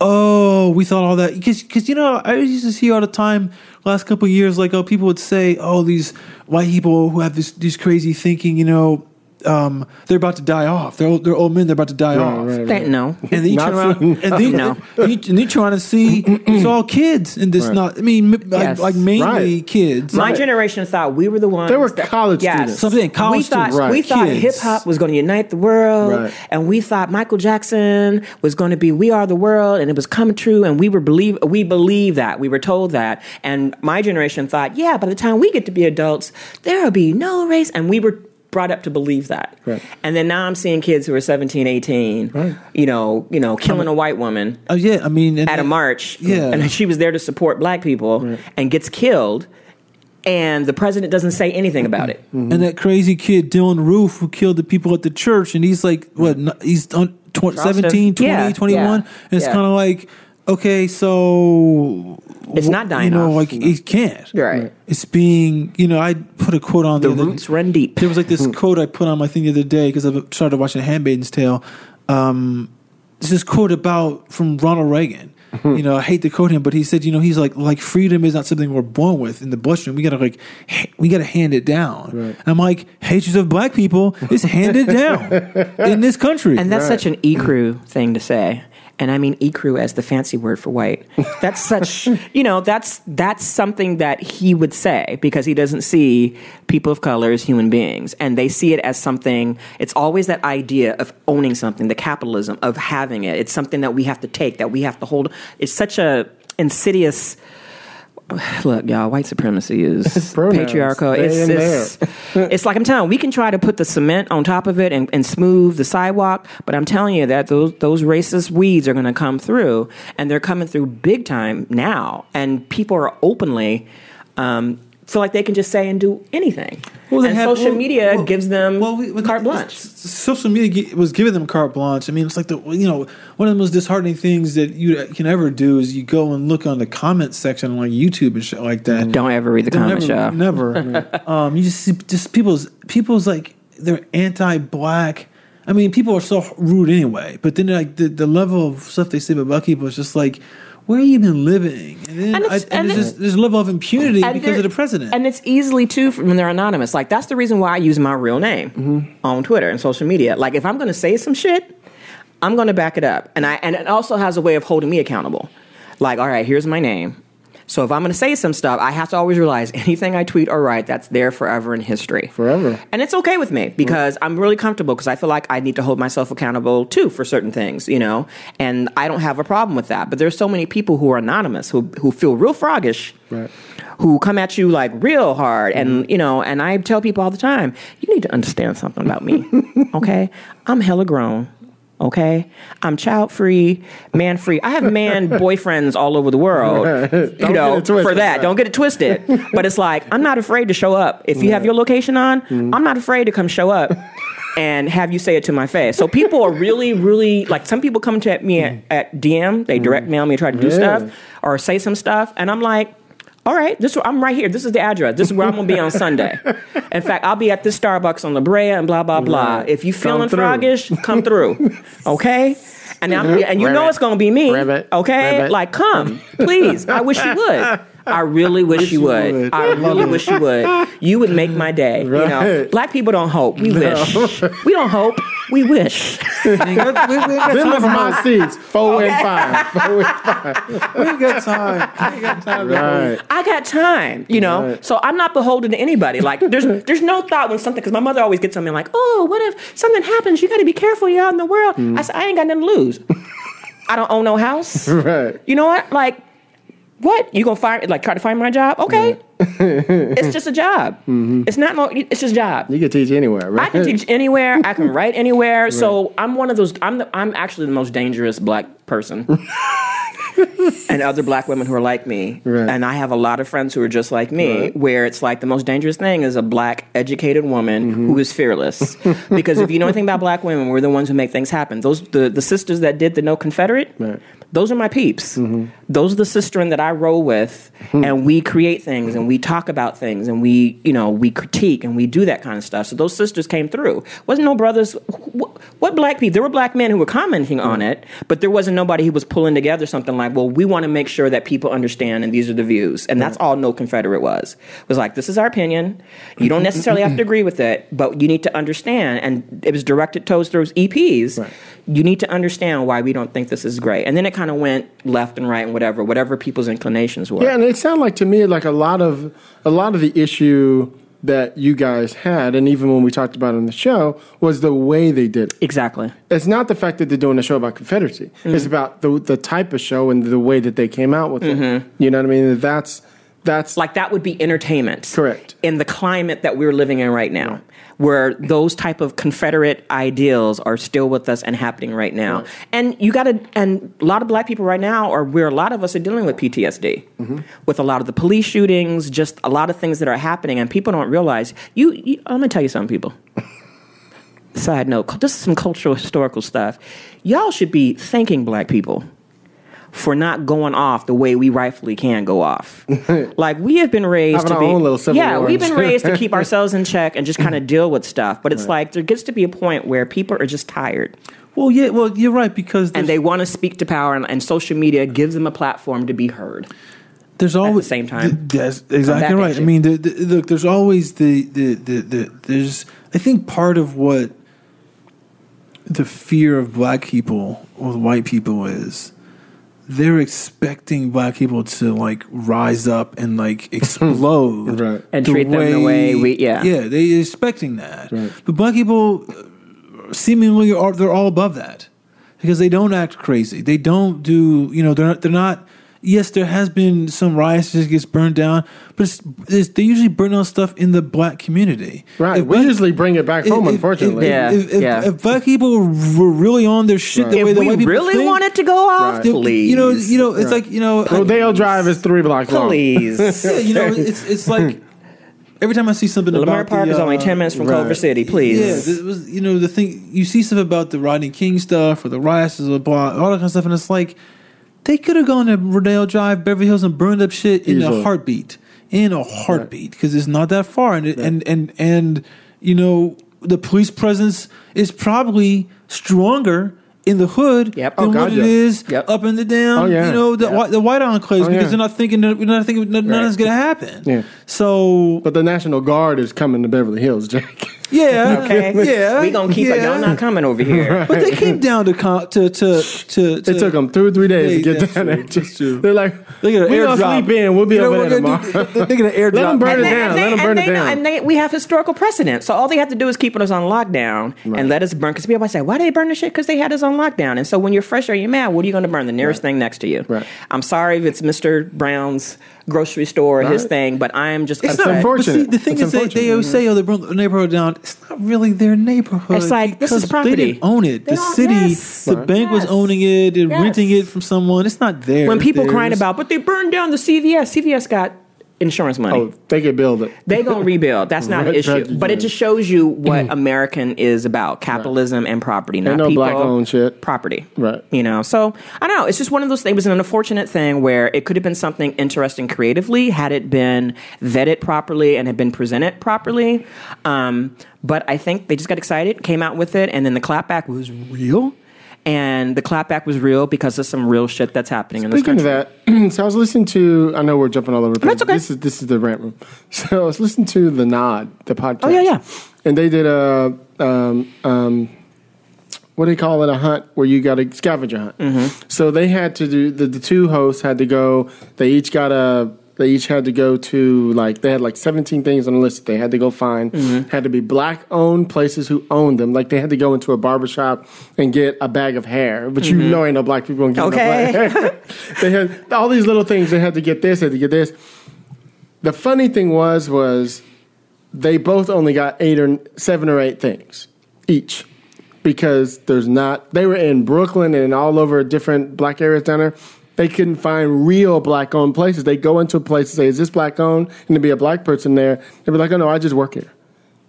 Oh, we thought all that because because you know I used to see all the time last couple of years like oh people would say oh these white people who have this these crazy thinking you know um, they're about to die off they're old, they're old men they're about to die off right, They- no. and then you Not turn around so- and then, No. and, you, and you trying to see it's all kids and this Right. not I mean m- like, Yes. like mainly Right. kids My Right. generation thought we were the ones. They were that- college yes. students. Something college we thought students. we Right. thought hip hop was going to unite the world, Right. and we thought Michael Jackson was going to be "We Are the World," and it was coming true, and we were believe we believe that we were told that, and my generation thought, yeah, by the time we get to be adults, there will be no race, and we were brought up to believe that. Right. And then now I'm seeing kids who are 17, 18, Right. you know, you know, killing a white woman oh yeah I mean at a march. Yeah. And she was there to support black people and gets killed. And the president doesn't say anything about it. Mm-hmm. and that crazy kid Dylann Roof who killed the people at the church and he's like what mm-hmm. he's on tw- 17 20 Yeah, 21 yeah, and it's yeah. kind of like okay so It's not dying you know off. like it can't Right. it's being you know I put a quote on The other- roots run deep. There was like this quote I put on my thing the other day because I've started watching Handmaid's Tale. Um, there's this quote about from Ronald Reagan. You know, I hate to quote him, but he said, you know, he's like, like freedom is not something we're born with in the bloodstream. We gotta like, ha- we gotta hand it down. Right. And I'm like, hatred of black people is handed down in this country. And that's Right. such an ecru thing to say. And I mean ecru as the fancy word for white. That's such, you know, that's that's something that he would say because he doesn't see people of color as human beings, and they see it as something. It's always that idea of owning something, the capitalism of having it. It's something that we have to take, that we have to hold. It's such a insidious. Look, y'all, white supremacy is Pronouns. patriarchal. They It's, it's, it's like I'm telling you, we can try to put the cement on top of it and, and smooth the sidewalk, but I'm telling you that those those racist weeds are going to come through, and they're coming through big time now, and people are openly. Um, feel like they can just say and do anything. Well, and have- social well, media well, gives them well, we- carte blanche. Social media was giving them carte blanche. I mean, it's like the you know one of the most disheartening things that you can ever do is you go and look on the comment section on like YouTube and shit like that. Don't ever read the Don't comments, never. Never. um, you just see just people's people's like they're anti-black. I mean, people are so rude anyway. But then like the, the level of stuff they say about black people is just like, where you been living? And then And I, and and there's, this, there's a level of impunity because of the president. And it's easily too when they're anonymous. Like that's the reason why I use my real name Mm-hmm. on Twitter and social media. Like if I'm going to say some shit, I'm going to back it up. And I and it also has a way of holding me accountable. Like all right, here's my name. So if I'm going to say some stuff, I have to always realize anything I tweet or write, that's there forever in history. Forever. And it's okay with me because I'm really comfortable because I feel like I need to hold myself accountable too for certain things, you know? And I don't have a problem with that. But there's so many people who are anonymous who, who feel real froggish. Right. Who come at you like real hard, and mm-hmm. you know, and I tell people all the time, you need to understand something about me, okay? I'm hella grown, okay? I'm child free, man free. I have man boyfriends all over the world, you know, get it twisted. for that. Don't get it twisted. but it's like I'm not afraid to show up. If you have your location on, Mm-hmm. I'm not afraid to come show up. And have you say it to my face. So people are really, really like some people come to me at, at DM, they direct mail me, try to do. Yeah. stuff or say some stuff, and I'm like, all right, this I'm right here. This is the address. This is where I'm gonna be on Sunday. In fact, I'll be at this Starbucks on La Brea and blah blah blah. Right. If you feeling through. froggish, come through. Okay? And I'm, and you know it's gonna be me. Ribbit. Okay? Ribbit. Like come, please. I wish you would. I really wish, you would. would. I really wish you would. You would make my day. You know, black people don't hope. We wish. We don't hope. We wish. we, we, we, ain't got Them time is for my hope. seats. Four and five. Four and five. We ain't got time. We got time. Right. I got time, you know. Right. So I'm not beholden to anybody. Like there's there's no thought when something because my mother always gets something like, oh, what if something happens? You got to be careful. You're out in the world. Mm. I said I ain't got nothing to lose. I don't own no house. Right. You know what? Like, what you gonna find? Like, try to find my job? Okay, it's just a job. It's not no. It's just a job. You can teach anywhere, right? I can teach anywhere. I can write anywhere. So I'm one of those. I'm the, I'm actually the most dangerous black person. and other black women who are like me. Right. And I have a lot of friends who are just like me, Right. where it's like the most dangerous thing is a black educated woman Mm-hmm. who is fearless. because if you know anything about black women, we're the ones who make things happen. Those the, the sisters that did the No Confederate, Right. Those are my peeps. Those are the sisterin that I roll with, and we create things and we talk about things and we, you know, we critique and we do that kind of stuff. So those sisters came through. Wasn't no brothers. What, what black people? There were black men who were commenting on it, but there wasn't nobody who was pulling together something like, well, we want to make sure that people understand, and these are the views, and that's all No Confederate was. It was like, this is our opinion. You don't necessarily have to agree with it, but you need to understand. And it was directed towards those EPs Right. You need to understand why we don't think this is great. And then it kind of went left and right and whatever, whatever people's inclinations were. Yeah, and it sounded like to me like a lot of a lot of the issue that you guys had, and even when we talked about it on the show, was the way they did it. Exactly. It's not the fact that they're doing a show about Confederacy. Mm-hmm. It's about the the type of show and the way that they came out with it. You know what I mean? That's that's. Like that would be entertainment. Correct. In the climate that we're living in right now. Where those type of Confederate ideals are still with us and happening right now, and you got to, and a lot of black people right now, are where a lot of us are dealing with PTSD, Mm-hmm. with a lot of the police shootings, just a lot of things that are happening, and people don't realize. You, you I'm gonna tell you something, people. Side note, this is some cultural historical stuff. Y'all should be thanking black people for not going off the way we rightfully can go off. like we have been raised Having to our be own little civil Yeah, wars. we've been raised to keep ourselves in check and just kind of deal with stuff. But it's like there gets to be a point where people are just tired Well, yeah, well, you're right because and they want to speak to power and, and social media gives them a platform to be heard. there's always at the same time. th- that's exactly right. I mean, the, the, look, there's always the, the the the there's. I think part of what the fear of black people with white people is they're expecting black people to like rise up and like explode Right. And treat them the way we- yeah. yeah they expecting that Right. but black people uh, seemingly are they're all above that because they don't act crazy they don't do you know they're not, they're not yes there has been some riots that gets burned down but it's, it's, they usually burn down stuff in the black community right. If we black- usually bring it back home, if- if- unfortunately. if, Yeah, if, if, yeah. if black people were really on their shit Right. the way If the we white people really think, want it to go off, Right. they- please. you know you know it's Right. like you know I- Rodeo Drive is three blocks long. please. yeah, you know it's it's like every time I see something Lamar about Park the, is only uh, 10 minutes from right. Culver City, please. Yeah, this was you know the thing you see stuff about the Rodney King stuff or the riots or blah all that kind of stuff, and it's like they could have gone to Rodeo Drive, Beverly Hills, and burned up shit in Easily. a heartbeat, in a heartbeat, because it's not that far, and it, and and and you know the police presence is probably stronger. In the hood, Yep. than Oh, what it yeah. is Yep. up in the down. Oh, yeah. You know the Yep. white the white enclaves Oh, because yeah. they're not thinking that, we're not thinking nothing's Right. going to happen. Yeah. So But the National Guard is coming to Beverly Hills, Jake. Yeah, Okay, yeah. we gonna keep it. yeah. Y'all not coming over here. But they came down to con- to to to. to It took them two or three days Yeah, to get down true, there. that's true. They're like, They get an we're gonna sleep in. We'll be You know over what there they're tomorrow. gonna do? They're gonna airdrop. Let 'em burn And it they- down. and they- Let 'em and burn it they- down. And they, we have historical precedent. So all they have to do is keep us on lockdown and let us burn. Because people might say, why did they burn the shit? Because they had us on lockdown. And so when you're fresh or you're mad, what are you going to burn? The nearest thing next to you. Right. I'm sorry if it's Mr. Brown's grocery store or his thing, but I am just It's upset. not unfortunate. But see, the thing It's is, they, they unfortunate. always say, "Oh, they brought the neighborhood down." It's not really their neighborhood. It's like, this is because property. They didn't own it. They the don't- city, yes. the Right. bank was Yes. owning it. They're Yes. renting it from someone. It's not theirs. when people crying Theirs. about, but they burned down the CVS. CVS got insurance money. Oh, they can build it. They gonna rebuild. That's not an issue. But it just shows you what American is about: capitalism and property. Not no people. black-owned shit. Property. Right. You know. So I don't know. It's just one of those. things. It was an unfortunate thing where it could have been something interesting creatively had it been vetted properly and had been presented properly. Um, but I think they just got excited, came out with it, and then the clapback was real. And the clapback was real because of some real shit that's happening in this Speaking country. of that, so I was listening to. I know we're jumping all over. the place, That's okay. This is this is the rant room. So I was listening to the Nod, the podcast. Oh, yeah, yeah. And they did a um, um, what do they call it? A hunt where you got a scavenger hunt. Mm-hmm. So they had to do the, the two hosts had to go. They each got a. They each had to go to like they had like seventeen things on the list that they had to go find. Mm-hmm. Had to be black owned places who owned them. Like they had to go into a barbershop and get a bag of hair, but you know ain't no black people gonna get Mm-hmm. Okay. no black hair. they had all these little things. They had to get this. They Had to get this. The funny thing was was they both only got eight or seven or eight things each because there's not they were in Brooklyn and all over different black areas down there. They couldn't find real black owned places. They go into a place and say, "Is this black owned?" And to be a black person there, they'd be like, "Oh no, I just work here."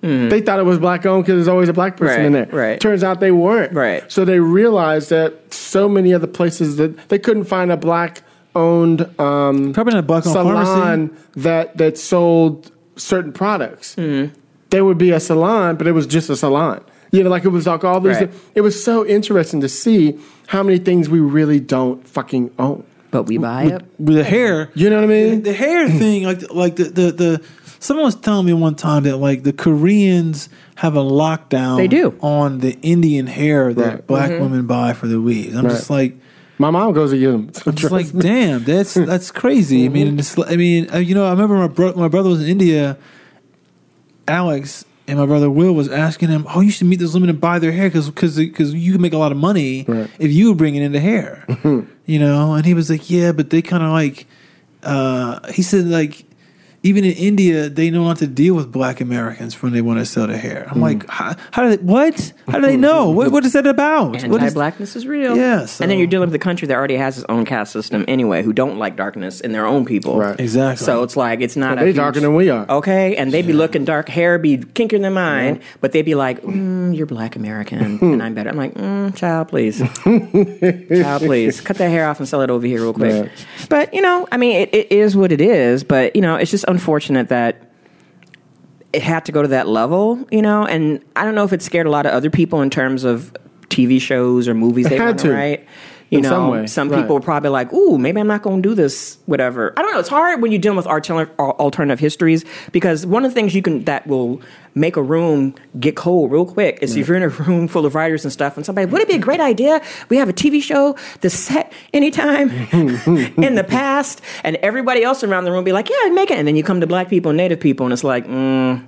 They thought it was black owned because there's always a black person in there. Right, right. Turns out they weren't. Right. So they realized that so many other places that they couldn't find a black owned um, Probably not a black owned pharmacy. salon that that sold certain products. Mm-hmm. There would be a salon, but it was just a salon. You know, like it was like all these. Right. It was so interesting to see how many things we really don't fucking own. But we buy it. with the hair. You know what I mean? The, the hair thing, like like the, the the someone was telling me one time that like the Koreans have a lockdown. They do. on the Indian hair that Right. black women buy for the weaves. I'm Right. just like. My mom goes to get them. I'm just like, damn, that's that's crazy. I mean, it's, I mean, uh, you know, I remember my bro- my brother was in India. Alex and my brother Will was asking him, "Oh, you should meet this woman and buy their hair because because because you can make a lot of money Right. if you bring it in the hair." you know, and he was like, "Yeah, but they kind of like," uh, he said, like. Even in India, they know not to deal with black Americans when they want to sell their hair. I'm like, how, how do they? What? How do they know? What, what is that about? What is- Anti-blackness is real. Yeah, so- and then you're dealing with a country that already has its own caste system anyway, who don't like darkness in their own people. Right. Exactly. So it's like it's not. Well, they huge- darker than we are. Okay, and they'd be looking dark hair, be kinkier than mine, but they'd be like, mm, "You're black American, and I'm better." I'm like, mm, "Child, please, child, please, cut that hair off and sell it over here real quick." Right. But you know, I mean, it, it is what it is. But you know, it's just unfortunate that it had to go to that level, you know. And I don't know if it scared a lot of other people in terms of TV shows or movies It they had to. write. You In know, some way, some right. people were probably like, "Ooh, maybe I'm not going to do this." Whatever. I don't know. It's hard when you're dealing with alternative, alternative histories because one of the things you can that will make a room get cold real quick is if you're in a room full of writers and stuff, and somebody, would it be a great idea? We have a TV show that's set anytime in the past, and everybody else around the room be like, "Yeah, make it," and then you come to black people and native people, and it's like, mm,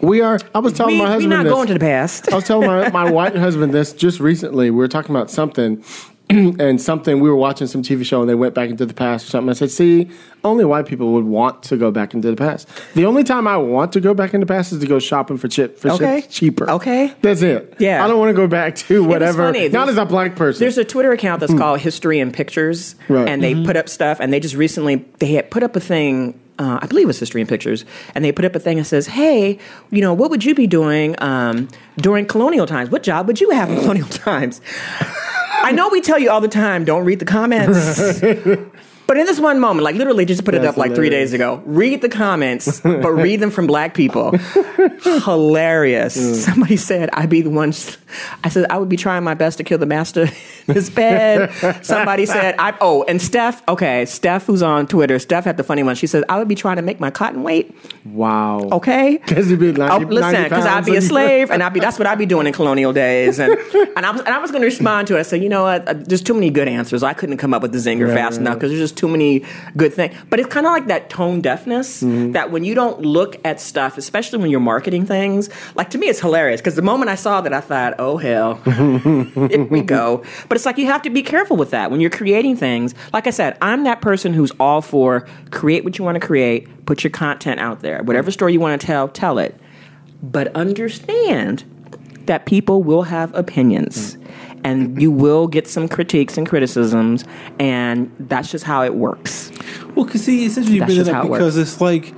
We are. I was telling we, my husband. we're not this. going to the past. I was telling my, my white husband this just recently. We were talking about something, and something we were watching some TV show, and they went back into the past or something. I said, "See, only white people would want to go back into the past. The only time I want to go back into the past is to go shopping for chip for Okay. shit cheaper. Okay. that's it. Yeah. I don't want to go back to whatever. funny. Not There's- as a black person. There's a Twitter account that's called History and Pictures, Right. and they put up stuff. And they just recently they had put up a thing. Uh, I believe it was History and Pictures, and they put up a thing that says, "Hey, you know, what would you be doing um, during colonial times? What job would you have in colonial times?" I know we tell you all the time, don't read the comments. But in this one moment, like literally just put it That's up like three days ago. Read the comments, but read them from black people. Hilarious. Mm. Somebody said I'd be the one. I said I would be trying my best to kill the master his bed. Somebody said I. Oh, and Steph. Okay, Steph, who's on Twitter. Steph had the funny one. She said I would be trying to make my cotton weight. Wow. Okay. 'Cause you'd be 90 oh, listen, because I'd be a slave, and I'd be that's what I'd be doing in colonial days, and and I was and I was going to respond to it. I said, you know what? Uh, there's too many good answers. I couldn't come up with the zinger Right, fast right, enough because there's just too many good things. But it's kind of like that tone deafness Mm-hmm. that when you don't look at stuff, especially when you're marketing things, like to me, it's hilarious because the moment I saw that, I thought, oh hell, here we go. But it's like you have to be careful with that when you're creating things. Like I said, I'm that person who's all for create what you want to create, put your content out there, whatever story you want to tell, tell it but understand that people will have opinions and you will get some critiques and criticisms and that's just how it works Well, because see, essentially you bring it up it because works. it's like,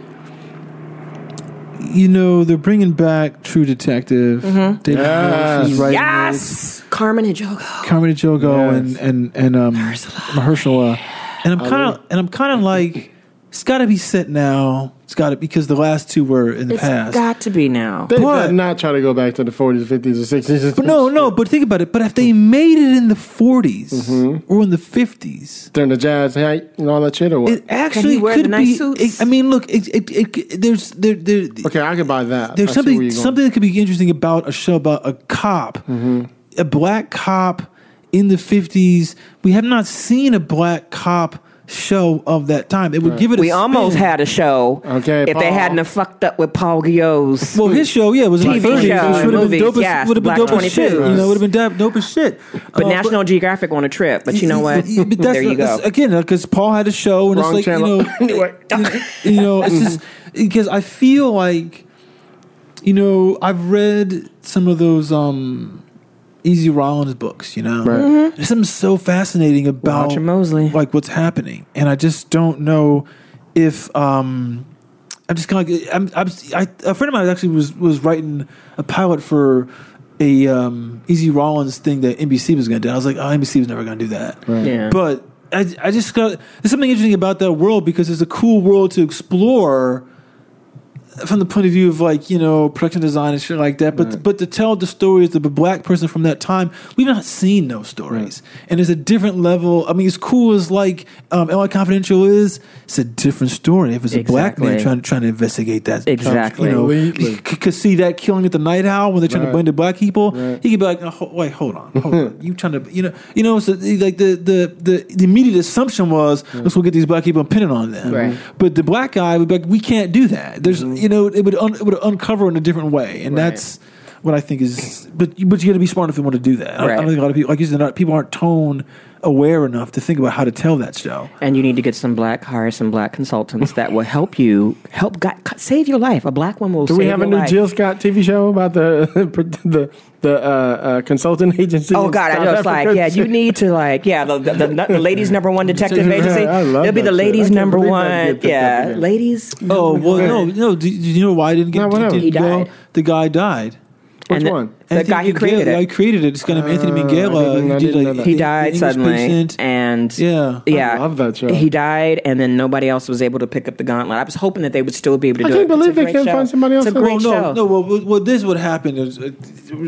you know, they're bringing back True Detective. David Morse is writing it. Mm-hmm. yes carmen and jogo Carmen Jogo Yes. and and and um, Mahershala. And I'm kind of and I'm kind of like, it's got to be set now. It's got to because the last two were in the it's past. got to be now They But- did not try to go back to the 40s, 50s, or 60s. But no, no. But think about it. But if they made it in the 40s Mm-hmm. or in the 50s, During the jazz height and all that shit, or what? it actually wear could nice be. suits? it- I mean, look. It, it, it, there's there there. okay, I can buy that. There's I see where something you're going. something that could be interesting about a show about a cop, Mm-hmm. a black cop in the 50s. We have not seen a black cop show of that time. It would give it. A we almost spin. had a show Okay, if they hadn't have fucked up with paul Gio's. Well, his show, yeah, was in the TV 30s. show which and would have been dope as, yes, would have been dope as shit. You know, would have been dope, dope as shit. but Uh, national geographic on a trip but you know what But- but that's- there you go that's- Again, because Paul had a show, and Wrong it's like channel. you know, Anyway. you know, it's just because I feel like, you know, I've read some of those um, Easy Rawlins books. You know, Right. Mm-hmm. there's something so fascinating about Walter Mosley. like what's happening, and I just don't know if. um I'm just kind of like I'm, I'm I, a friend of mine actually was was writing a pilot for a um, Easy Rawlins thing that NBC was going to do. I was like, oh, NBC was never going to do that. Yeah. But I, I just got there's something interesting about that world because it's a cool world to explore from the point of view of like you know production design and shit like that. But but to tell the stories of a black person from that time, we've not seen those stories, and it's a different level. I mean, as cool as like um, LA Confidential is, it's a different story. If it's a black man Exactly. trying trying to investigate that, Exactly. you know, Completely. you could see that killing at the Night Owl when they're trying to Right. blame the black people. Right. He could be like, oh, wait, hold on, hold on, you trying to, you know, you know, so like the the the, the immediate assumption was let's go get these black people and pin it on them. Right. But the black guy would be like, we can't do that. There's, you know, it would un, it would uncover in a different way, and Right. that's what I think is. But but you got to be smart if you want to do that. I, I don't think a lot of people, like you said, not, people aren't tone aware enough to think about how to tell that show. and you need to get some black hire some black consultants that will help you help gu save your life a black one will Do save we have a new life. Jill Scott TV show about the the the uh, uh, consultant agency? Oh in God! I South know it's like yeah. You need to like yeah. The the, the, the ladies number one detective agency. I love It'll be the shit. ladies I number one. get picked Yeah, ladies. Oh well, no, no. Do, do you know why I didn't get? No, what did- didn't He go? died. The guy died. Which And the- one? The guy who Minghella, created The guy who it. created it. This guy named Anthony I Minghella. didn't- I He did didn't know like. He died English suddenly, Patient. and Yeah. yeah, I love that show. He died, and then nobody else was able to pick up the gauntlet. I was hoping that they would still be able to I do can't it. Believe they great couldn't show. find somebody else It's a great well, no, show. no. Well, well, well, this would happen. Is, uh,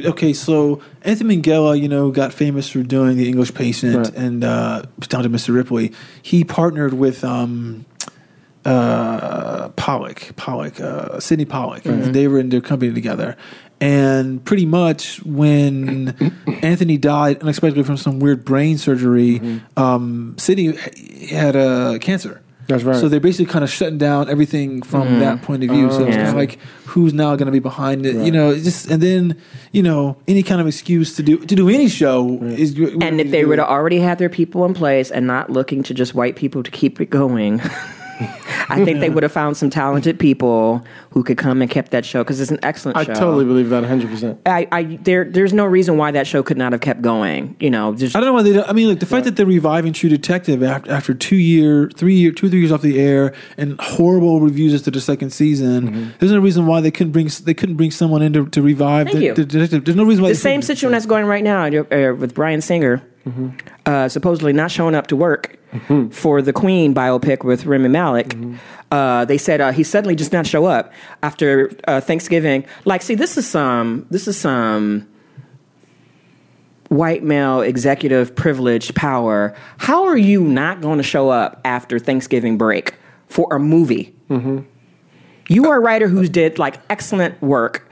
okay, so Anthony Minghella, you know, got famous for doing The English Patient Right. and uh, down to Mr. Ripley. He partnered with um, uh, Pollack, Pollack, uh, Sydney Pollack, and they were in their company together. And pretty much when Anthony died unexpectedly from some weird brain surgery, um, Sydney h- had uh, cancer. That's right. So they're basically kind of shutting down everything from that point of view. so it's Yeah. kind of like who's now going to be behind it, you know? it's Just and then you know any kind of excuse to do to do any show is. And if they would have already had their people in place and not looking to just white people to keep it going, I think they would have found some talented people who could come and kept that show because it's an excellent show. I show. totally believe that 100. percent I, I there there's no reason why that show could not have kept going. You know, just I don't know why they. Don't, I mean, like the fact that they're reviving True Detective after, after two year, three year, two or three years off the air, and horrible reviews after the second season. Mm-hmm. There's no reason why they couldn't bring they couldn't bring someone in to, to revive Thank the, you. the detective. There's no reason why the they same couldn't. situation that's going right now uh, with Bryan Singer, Mm-hmm. uh, supposedly not showing up to work for the Queen biopic with Rami Malek. Uh, they said uh, he suddenly just not show up after uh, Thanksgiving. Like, see, this is some this is some white male executive privilege power. How are you not going to show up after Thanksgiving break for a movie? You are a writer who's did like excellent work,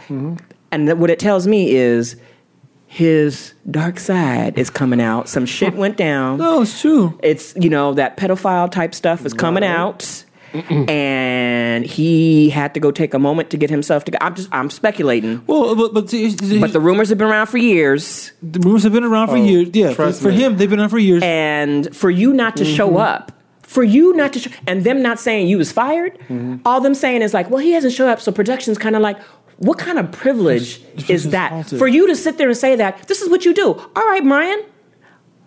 and that what it tells me is his dark side is coming out. Some shit went down. No, it's true. It's you know that pedophile type stuff is coming out, and he had to go take a moment to get himself together. I'm just I'm speculating, Well, but but, see, see, but the rumors have been around for years, the rumors have been around for oh, years. Yeah, for, for him, they've been around for years. and for you not to show mm-hmm. up. For you not to, sh- and them not saying you was fired, mm-hmm. all them saying is like, well, he hasn't showed up, so production's kind of like, what kind of privilege is that? halted. For you to sit there and say that, this is what you do. All right, Bryan,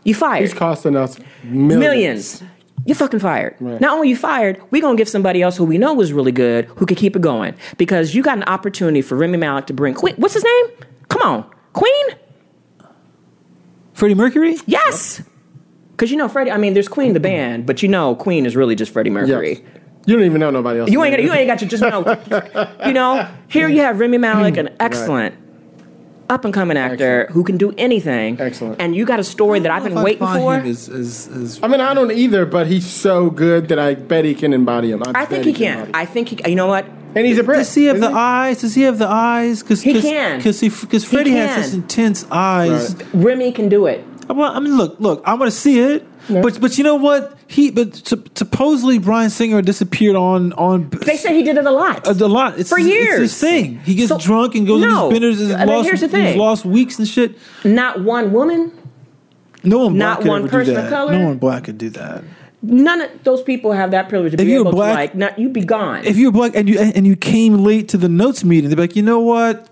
you fired. He's costing us millions. millions. You're fucking fired. Right. Not only you fired, we're gonna give somebody else who we know was really good who could keep it going. Because you got an opportunity for Rami Malek to bring Queen. What's his name? Come on, Queen. Freddie Mercury. Yes. Because you know Freddie. I mean, there's Queen the band, but you know Queen is really just Freddie Mercury. Yes. You don't even know nobody else. You ain't got. You ain't got to just know. you know, here you have Rami Malek, an excellent. Up and coming actor Excellent. who can do anything. Excellent. And you got a story that I've been waiting for. Is, is, is, I mean, I don't either, but he's so good that I bet he can embody him. I think he can. I think he. You know what? and he's a Brit. does he have the isn't eyes? Does he have the eyes? Cause, He cause, can. Because because Freddie has can. such intense eyes. Right. Remy can do it. Well, I mean, look, look. I want to see it, yeah. but but you know what? He but sup- supposedly Bryan Singer disappeared on on They say he did it a lot. Uh, a, a lot. It's For years. It's his thing. He gets So- drunk and goes No. on these benders. And I mean, lost, here's the thing. he's lost weeks and shit. Not one woman. No one Not black could one person of color? No one black could do that. None of those people have that privilege to If be you're able black- to like. Not you'd be gone. If you're black and you and you came late to the notes meeting, they're like, you know what?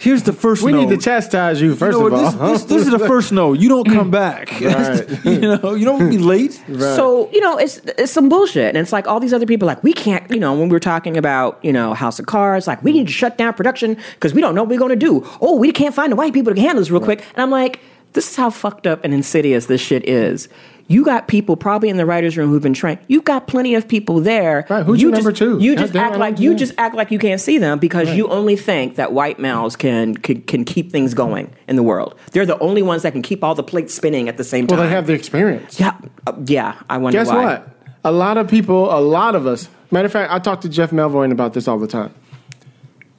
Here's the first. we note. need to chastise you first You know, of all. this, this, this is the first no. You don't come back. Right. you know, you don't be late. Right. So you know, it's it's some bullshit, and it's like all these other people like we can't. You know, when we were talking about you know House of Cards, like we need to shut down production because we don't know what we're going to do. Oh, we can't find the white people to handle this real quick. And I'm like, this is how fucked up and insidious this shit is. You got people probably in the writers' room who've been trained. You've got plenty of people there. Right, who's you your number just, two? You just act like you just act like you can't see them because you only think that white males can, can can keep things going in the world. They're the only ones that can keep all the plates spinning at the same time. well, they have the experience. Yeah, uh, yeah. I wonder Guess why. what? A lot of people, a lot of us. Matter of fact, I talk to Jeff Melvoin about this all the time.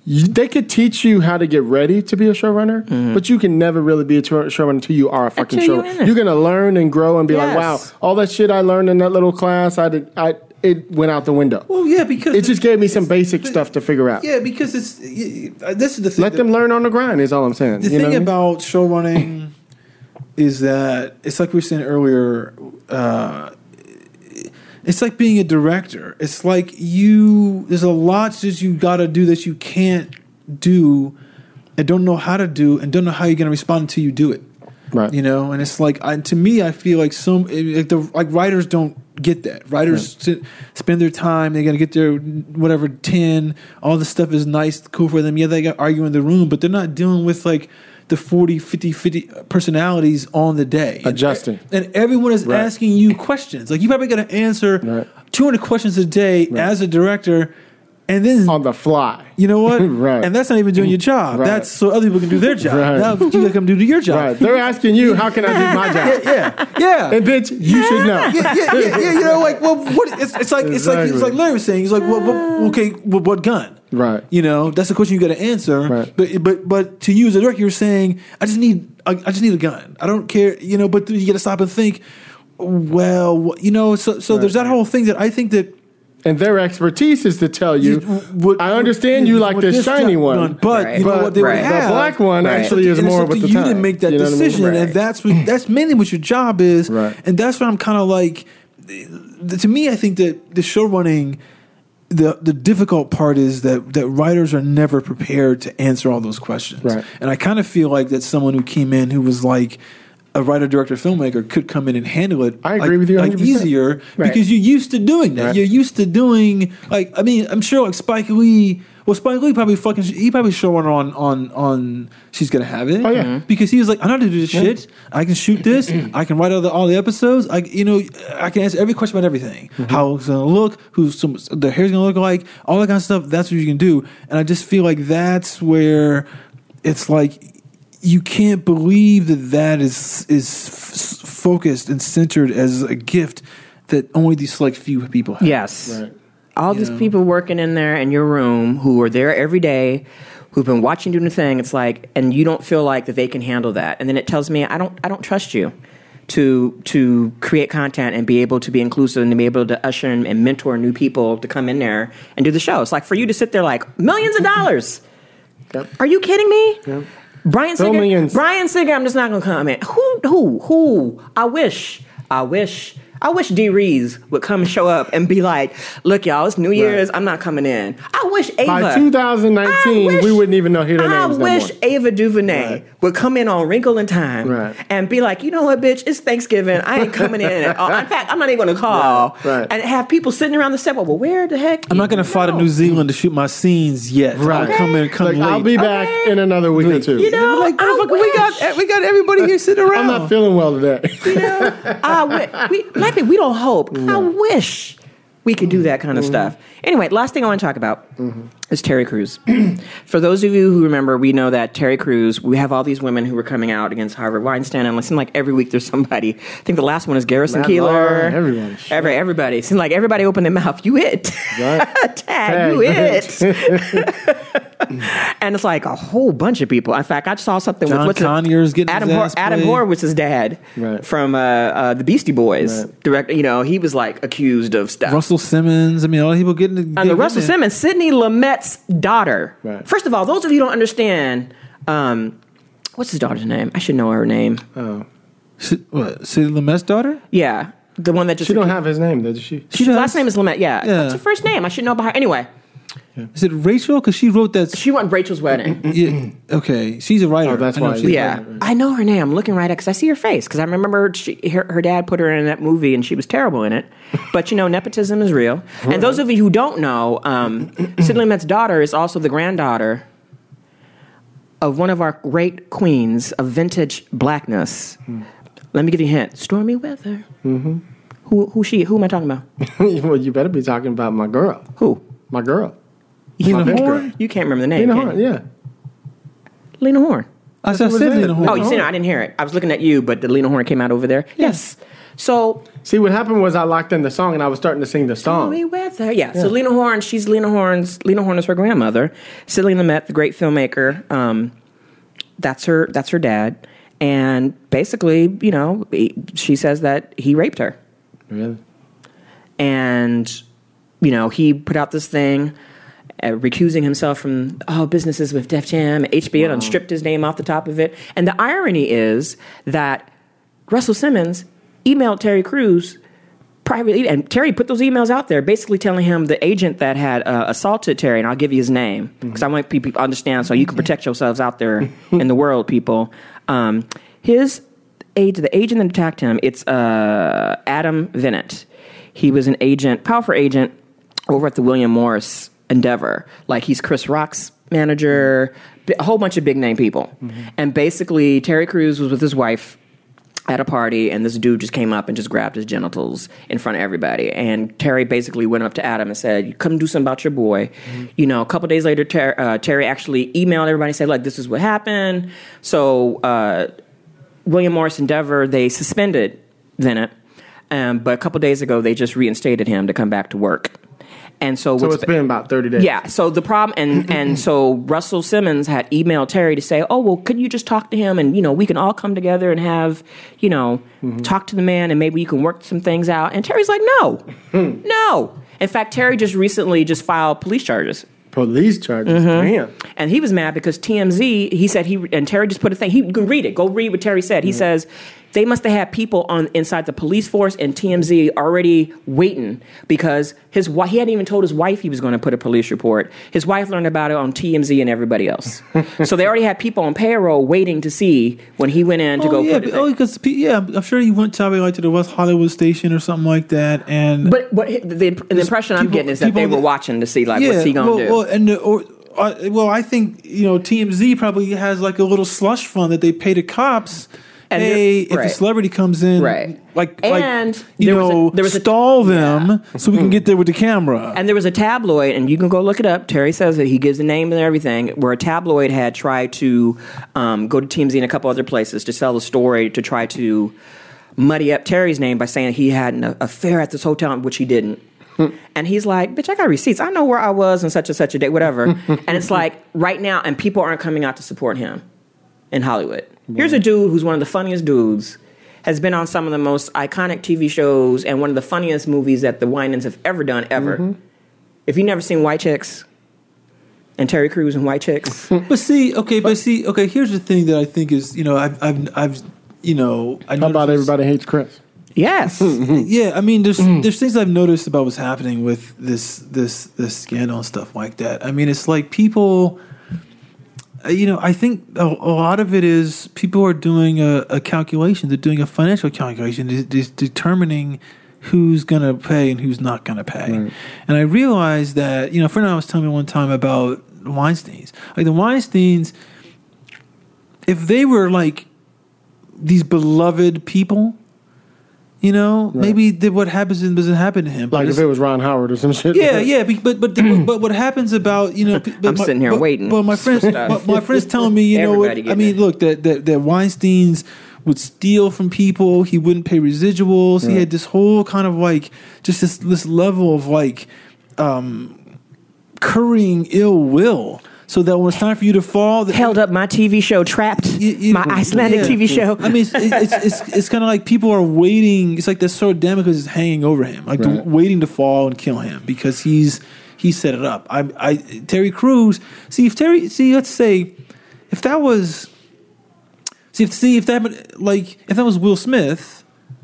You, they could teach you how to get ready to be a showrunner, but you can never really be a show- showrunner until you are a fucking showrunner. You're gonna learn and grow and be like, wow, all that shit I learned in that little class, I did, I it went out the window. Well, yeah, because It just gave me some basic stuff to figure out. Yeah, because it's y- this is the thing. Let them learn on the grind. Is all I'm saying. The You thing about showrunning is that it's like we were saying earlier. Uh, it's like being a director. It's like you. There's a lot that you got to do that you can't do, and don't know how to do, and don't know how you're going to respond until you do it. Right. You know, and it's like I, to me, I feel like some like the like writers don't get that. Writers sit, spend their time. They got to get their whatever ten. All this stuff is nice, cool for them. Yeah, they got argue in the room, but they're not dealing with like the 40, 50, 50 personalities on the day. And- Adjusting. And, everyone is Right. asking you questions. Like you probably got to answer Right. 200 questions a day as a director. And then on the fly. you know what? Right. And that's not even doing your job. Right. That's so other people can do their job. Right. Now you got to come do your job. Right. They're asking you, how can I do my job? Yeah, yeah. And bitch, you should know. yeah, yeah, yeah, yeah, you know, like, well, what? It's, it's like, it's like, it's like Larry was saying. He's like, what, what, okay, well, what gun? Right. You know, that's the question you got to answer. Right. But, but, but to you as a director, you're saying, I just need, I, I just need a gun. I don't care, you know. But you got to stop and think. Well, you know, so, so there's that whole thing that I think that And their expertise is to tell you, what- I understand you like what the this shiny job one, done, but Right. you know but what they would Right. the black one Right. actually is more up with to the you time. to make that You know what I mean? decision, Right. and that's what, that's mainly what your job is. Right. And that's what I'm kind of like. To me, I think that the show running, the the difficult part is that that writers are never prepared to answer all those questions. Right. And I kind of feel like that someone who came in who was like. A writer, director, filmmaker could come in and handle it. I agree like, with you Like 100%. easier Right. because you're used to doing that. Right. You're used to doing like I mean I'm sure like Spike Lee Well, Spike Lee probably fucking he probably showing her on on on she's gonna have it. Oh, yeah. Mhm. because he was like, I know how to do this shit. I can shoot this. I can write all the all the episodes. I you know I can answer every question about everything. Mm-hmm. How it's gonna look, who's some the hair's gonna look like, all that kind of stuff. That's what you can do. And I just feel like that's where it's like you can't believe that that is is f- focused and centered as a gift that only these select few people have. Yes. Right. All these know? people working in there in your room who are there every day, who've been watching doing the thing. It's like, and you don't feel like that they can handle that. And then it tells me, I don't, I don't trust you to to create content and be able to be inclusive and to be able to usher and, and mentor new people to come in there and do the show. It's like for you to sit there like millions of dollars. Yep. Are you kidding me? Bryan Singer. millions. Bryan Singer. I'm just not gonna comment. Who? Who? Who? I wish. I wish. I wish D. Reeves would come show up and be like, "Look, y'all, it's New Year's. I'm not coming in." I wish Ava. By 2019, wish- we wouldn't even know who their I names no wish more. Ava DuVernay Right. would come in on Wrinkle in Time Right. and be like, "You know what, bitch? It's Thanksgiving. I ain't coming in." At all. In fact, I'm not even gonna call Right, right. and have people sitting around the set. Well, where the heck? I'm not gonna fly to New Zealand to shoot my scenes yet. Right. I'll come in, come Look, late. I'll be back Okay. in another week or two. You know, like, I motherfucker, we got wish. we got everybody here sitting around. I'm not feeling well today. You know, I wi- we, black people, we don't hope. I wish we could do that kind of mm-hmm. stuff. Anyway, last thing I want to talk about mm-hmm. Is Terry Crews. For those of you who remember, we know that Terry Crews, we have all these women who were coming out against Harvey Weinstein, and it seemed like every week there's somebody. I think the last one is Garrison Matt Keillor. Everyone. Every, everybody. It seemed like everybody opened their mouth. You it. Right. Tag, you it. and it's like a whole bunch of people. In fact, I saw something John with what's it- Conyers getting Adam his Hor- Adam. Horovitz's dad Right. from uh, uh, the Beastie Boys. Right. Direct, you know, he was like accused of stuff. Russell Simmons. I mean, all the people getting and the Russell Simmons, Sidney Daughter. Right. First of all, those of you who don't understand, um, what's his daughter's name? I should know her name. Oh. Si- what? Sidney Lumet's daughter? Yeah, the one that just She don't have his name, does she? She Her last name is Lumet. Yeah, Yeah. that's her first name. I should know about her. Anyway, Is it Rachel? Because she wrote that. she went Rachel's wedding. yeah, okay, she's a writer. Oh, that's I know why. she's a Yeah, writer. I know her name. I'm looking right at because I see her face because I remember she, her, her dad put her in that movie and she was terrible in it. But you know, nepotism is real. And those of you who don't know, um, Sidney Lumet's daughter is also the granddaughter of one of our great queens of vintage blackness. Let me give you a hint: stormy weather. Mm-hmm. Who, who she? Who am I talking about? well, you better be talking about my girl. Who? My girl. Lena My Horne. girl. You can't remember the name. Lena can Horne, yeah. Lena Horne. I said who was Sidney that? Lena Horne. Oh, you see, no, I didn't hear it. I was looking at you, but the Lena Horne came out over there. Yes. So See, what happened was I locked in the song and I was starting to sing the song. Stormy weather. Yeah. So Lena Horne, she's Lena Horne's. Lena Horne is her grandmother. Sidney Lumet, the great filmmaker. Um, that's her. That's her dad. And basically, you know, he- she says that he raped her. Really? and you know he put out this thing uh, recusing himself from all businesses with Def Jam. HBO done stripped his name off the top of it. And the irony is that Russell Simmons emailed Terry Crews privately, and Terry put those emails out there, basically telling him the agent that had uh, assaulted Terry, and I'll give you his name because I want people to understand so you can protect yourselves out there in the world, people. Um, his the agent that attacked him, it's uh, Adam Venit. He was an agent, powerful agent over at the William Morris Endeavor. Like he's Chris Rock's manager, a whole bunch of big name people. And basically, Terry Crews was with his wife at a party, and this dude just came up and just grabbed his genitals in front of everybody. And Terry basically went up to Adam and said, "Come do something about your boy." You know, a couple days later, Ter- uh, Terry actually emailed everybody and said, "Like, this is what happened." So uh, William Morris Endeavor they suspended Bennett, um, but a couple days ago they just reinstated him to come back to work. And so, So it's been about 30 days. yeah. So the problem, and and so Russell Simmons had emailed Terry to say, "Oh well, could you just talk to him, and you know we can all come together and have, you know, talk to the man, and maybe you can work some things out." And Terry's like, "No, no." In fact, Terry just recently just filed police charges. Police charges. Mm-hmm. Damn. And he was mad because TMZ, he said he, and Terry just put a thing, he, can read it, go read what Terry said. He says, they must have had people on inside the police force and TMZ already waiting because his wife he hadn't even told his wife he was going to put a police report. His wife learned about it on TMZ and everybody else. so they already had people on payroll waiting to see when he went in to oh, go yeah, put it. but- oh, because yeah, I'm sure he went probably like to the West Hollywood station or something like that, and But what the, the impression I'm getting is that they were that- watching to see like what's he gonna well, do. Well, and the, or, uh, well, I think you know TMZ probably has like a little slush fund that they pay to cops. And hey, if a celebrity comes in, Right. Like, And like, you there was a- know, there was a- stall them so we can get there with the camera. And there was a tabloid, and you can go look it up. Terry says that he gives the name and everything, where a tabloid had tried to um, go to TMZ and a couple other places to sell the story to try to muddy up Terry's name by saying he had an affair at this hotel, which he didn't. And he's like, bitch, I got receipts. I know where I was on such and such a day, whatever. and it's like, right now, and people aren't coming out to support him in Hollywood. Here's a dude who's one of the funniest dudes, has been on some of the most iconic TV shows and one of the funniest movies that the Wayans have ever done, ever. If you've never seen White Chicks and Terry Crews and White Chicks, But see, okay, but see, okay. Here's the thing that I think is, you know, I've, I've, I've you know, I How about everybody hates Chris? yes. Yeah, I mean, there's Mm. there's things I've noticed about what's happening with this this this scandal and stuff like that. I mean, it's like people, Uh, you know, I think a, a lot of it is people are doing a, a calculation. They're doing a financial calculation, de- de- determining who's going to pay and who's not going to pay. And I realized that, you know, a friend of mine was telling me one time about Weinstein's. Like the Weinstein's, if they were like these beloved people. You know, maybe the, what happens doesn't happen to him. Like if it was Ron Howard or some shit. yeah, yeah, but but the, but what happens about you know? But I'm my- sitting here but, waiting But my friends, my, my friends telling me, you know what? I mean, it. look, that that that Weinstein's would steal from people. He wouldn't pay residuals. He had this whole kind of like just this this level of like um currying ill will, so that when it's time for you to fall, that Held up my TV show Trapped, you- you- my Icelandic yeah. TV show. I mean, it's it's it's, it's kind of like people are waiting. It's like the sword of Damocles is hanging over him, like Right. waiting to fall and kill him because he's he set it up. I, I Terry Crews. See if Terry. See, let's say if that was. See if see if that like if that was Will Smith,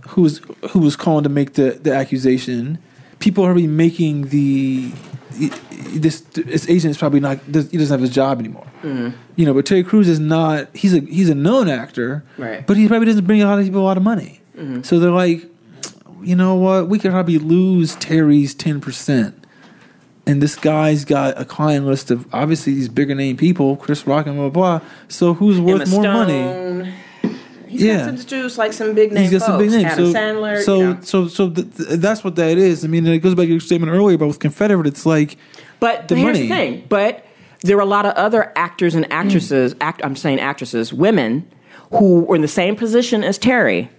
who was who was calling to make the the accusation, people are already making the. This this agent is probably not. He doesn't have his job anymore. Mm-hmm. You know, but Terry Crews is not. He's a he's a known actor, Right. But he probably doesn't bring a lot of people a lot of money. Mm-hmm. So they're like, you know what? We could probably lose Terry's ten percent, and this guy's got a client list of obviously these bigger name people, Chris Rock and blah blah. blah. So who's worth Emma more Stone. money? He's Yeah. got some dudes like some big name He's got some big folks. names. Adam so, Sandler. so, you know. so, so, th- th- that's what that is. I mean, it goes back to your statement earlier about with Confederate. It's like, But the here's money. the thing. But there are a lot of other actors and actresses. Mm. Act, I'm saying actresses, women who were in the same position as Terry,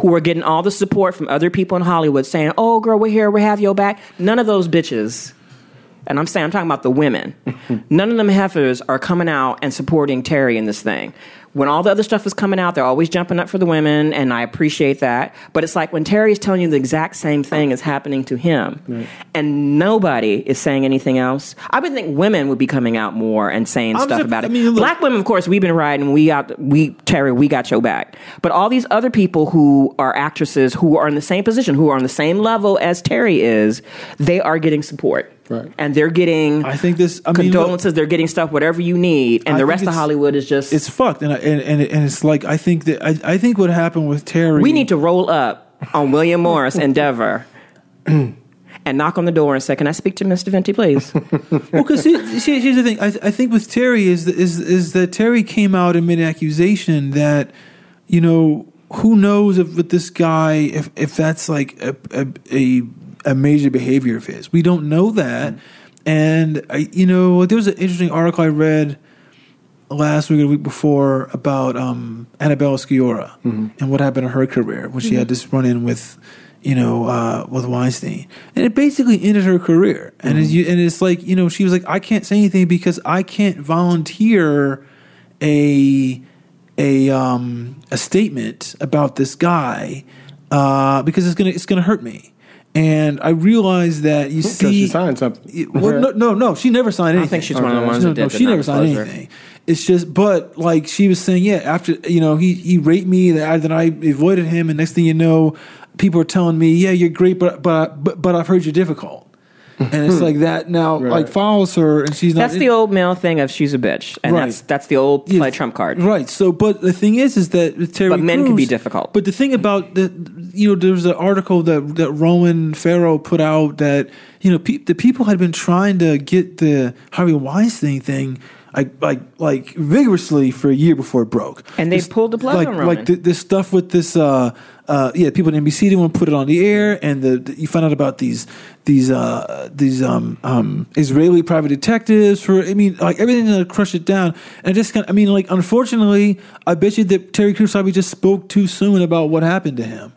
who were getting all the support from other people in Hollywood, saying, "Oh, girl, we're here. We have your back." None of those bitches. And I'm saying I'm talking about the women. None of them heifers are coming out and supporting Terry in this thing. When all the other stuff is coming out, they're always jumping up for the women, and I appreciate that. But it's like when Terry is telling you the exact same thing is happening to him, and nobody is saying anything else. I would think women would be coming out more and saying I'm stuff about I it. mean, look- Black women, of course, we've been riding. We out. We Terry, we got your back. But all these other people who are actresses who are in the same position, who are on the same level as Terry is, they are getting support. Right. And they're getting I think this. I mean, look, condolences. they're getting stuff, whatever you need, and I the rest of Hollywood is just. it's fucked, and I, and and, and it's like I think that I, I think what happened with Terry. we need to roll up on William Morris Endeavor. And knock on the door and say, "Can I speak to Mr. Venit, please?" well, because here's the thing. I, I think with Terry is is is that Terry came out and made an accusation that you know who knows if with this guy if if that's like a a, a, a major behavior of his. We don't know that, and I you know there was an interesting article I read last week or the week before about um, Annabelle Sciorra and what happened in her career when she had this run in with you know uh, with Weinstein, and it basically ended her career. And it's, you, and it's like you know she was like I can't say anything because I can't volunteer a a um, a statement about this guy uh, because it's gonna it's gonna hurt me. And I realized that you Because see, she signed something. well, no, no, no. She never signed anything. I think she's one of the ones No, that did no, she never signed anything. It's just, but like she was saying, yeah. After you know, he he raped me, that then I avoided him, and next thing you know, people are telling me, yeah, you're great, but but but, but I've heard you're difficult. And it's like that now, Right. like follows her, and she's not. That's the old male thing of she's a bitch, and Right. that's that's the old Yeah, play trump card. Right. So, but the thing is, is that with Terry But men can be difficult. But the thing about the, you know, there was an article that that Ronan Farrow put out that you know pe- the people had been trying to get the Harvey Weinstein thing. Like, like, like vigorously for a year before it broke, And they This- pulled the plug like, on Ronan. Like th- this stuff with this, uh, uh, yeah, people at NBC didn't want to put it on the air, and the, the- you find out about these these uh, these um, um, Israeli private detectives for. I mean, like everything to crush it down, and I just kind of, I mean, like unfortunately, I bet you that Terry probably just spoke too soon about what happened to him.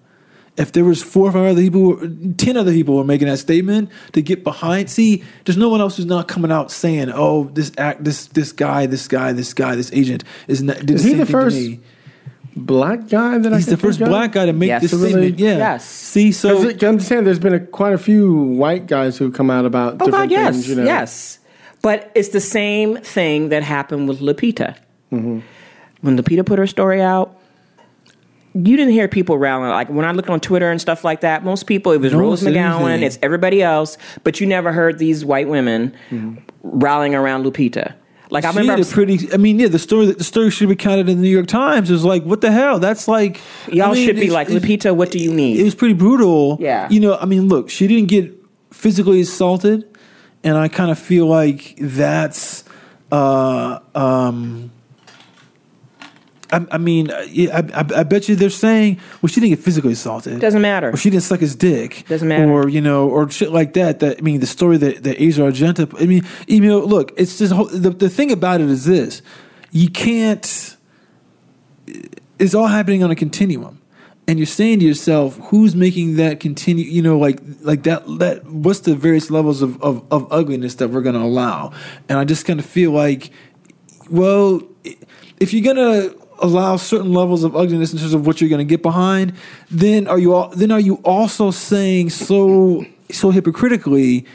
If there was four or five other people, ten other people were making that statement to get behind. See, there's no one else who's not coming out saying, "Oh, this act, this this guy, this guy, this guy, this agent is not." Did Is the he same the thing first. Black guy that I He's can the first think of? black guy to make Yes. this Really? statement. Yeah. Yes. See, so Because I'm just saying, there's been a, quite a few white guys who come out about Oh different God, yes, things. You know? yes. But it's the same thing that happened with Lupita. Mm-hmm. When Lupita put her story out, you didn't hear people rallying. Like when I looked on Twitter and stuff like that, most people it was No Rose McGowan, it's everybody else, but you never heard these white women Mm-hmm. rallying around Lupita. Like I she remember, had a pretty. I mean, yeah, the story the story should be counted in the New York Times. Is like, what the hell? That's like y'all I mean, should be like Lupita. What do you need? It was pretty brutal. Yeah. You know, I mean, look, she didn't get physically assaulted, and I kind of feel like that's. Uh, um, I, I mean, I, I, I bet you they're saying, well, she didn't get physically assaulted. Doesn't matter. Or she didn't suck his dick. Doesn't matter. Or you know, or shit like that. That I mean, the story that that Asia Argento. I mean, you know, look, it's just whole- the the thing about it is this: you can't. It's all happening on a continuum, and you're saying to yourself, who's making that continue? You know, like like that. That what's the various levels of of, of ugliness that we're going to allow? And I just kind of feel like, well, if you're gonna allow certain levels of ugliness in terms of what you're gonna get behind, then are you all, then are you also saying so so hypocritically?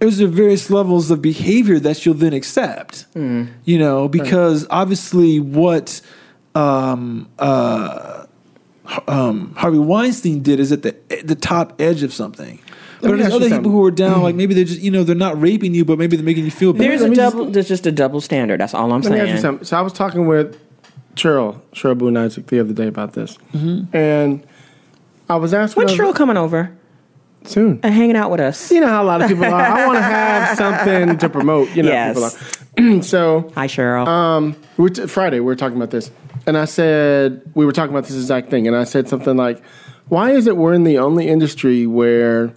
Is there various levels of behavior that you'll then accept? You know, because obviously what um, uh, um, Harvey Weinstein did is at the the top edge of something. But there's other people something. who are down, like maybe they're just you know they're not raping you, but maybe they're making you feel bad. there's a me just- double. there's just a double standard. That's all I'm Let me ask you saying. something. So I was talking with Cheryl, Cheryl Boone Isaac, the other day about this, and I was asking When's her Cheryl coming over soon. and hanging out with us? You know how a lot of people are. I want to have something to promote. You know, Yes. people are. so Hi, Cheryl. um, we're t- Friday we were talking about this, and I said we were talking about this exact thing, and I said something like, "Why is it we're in the only industry where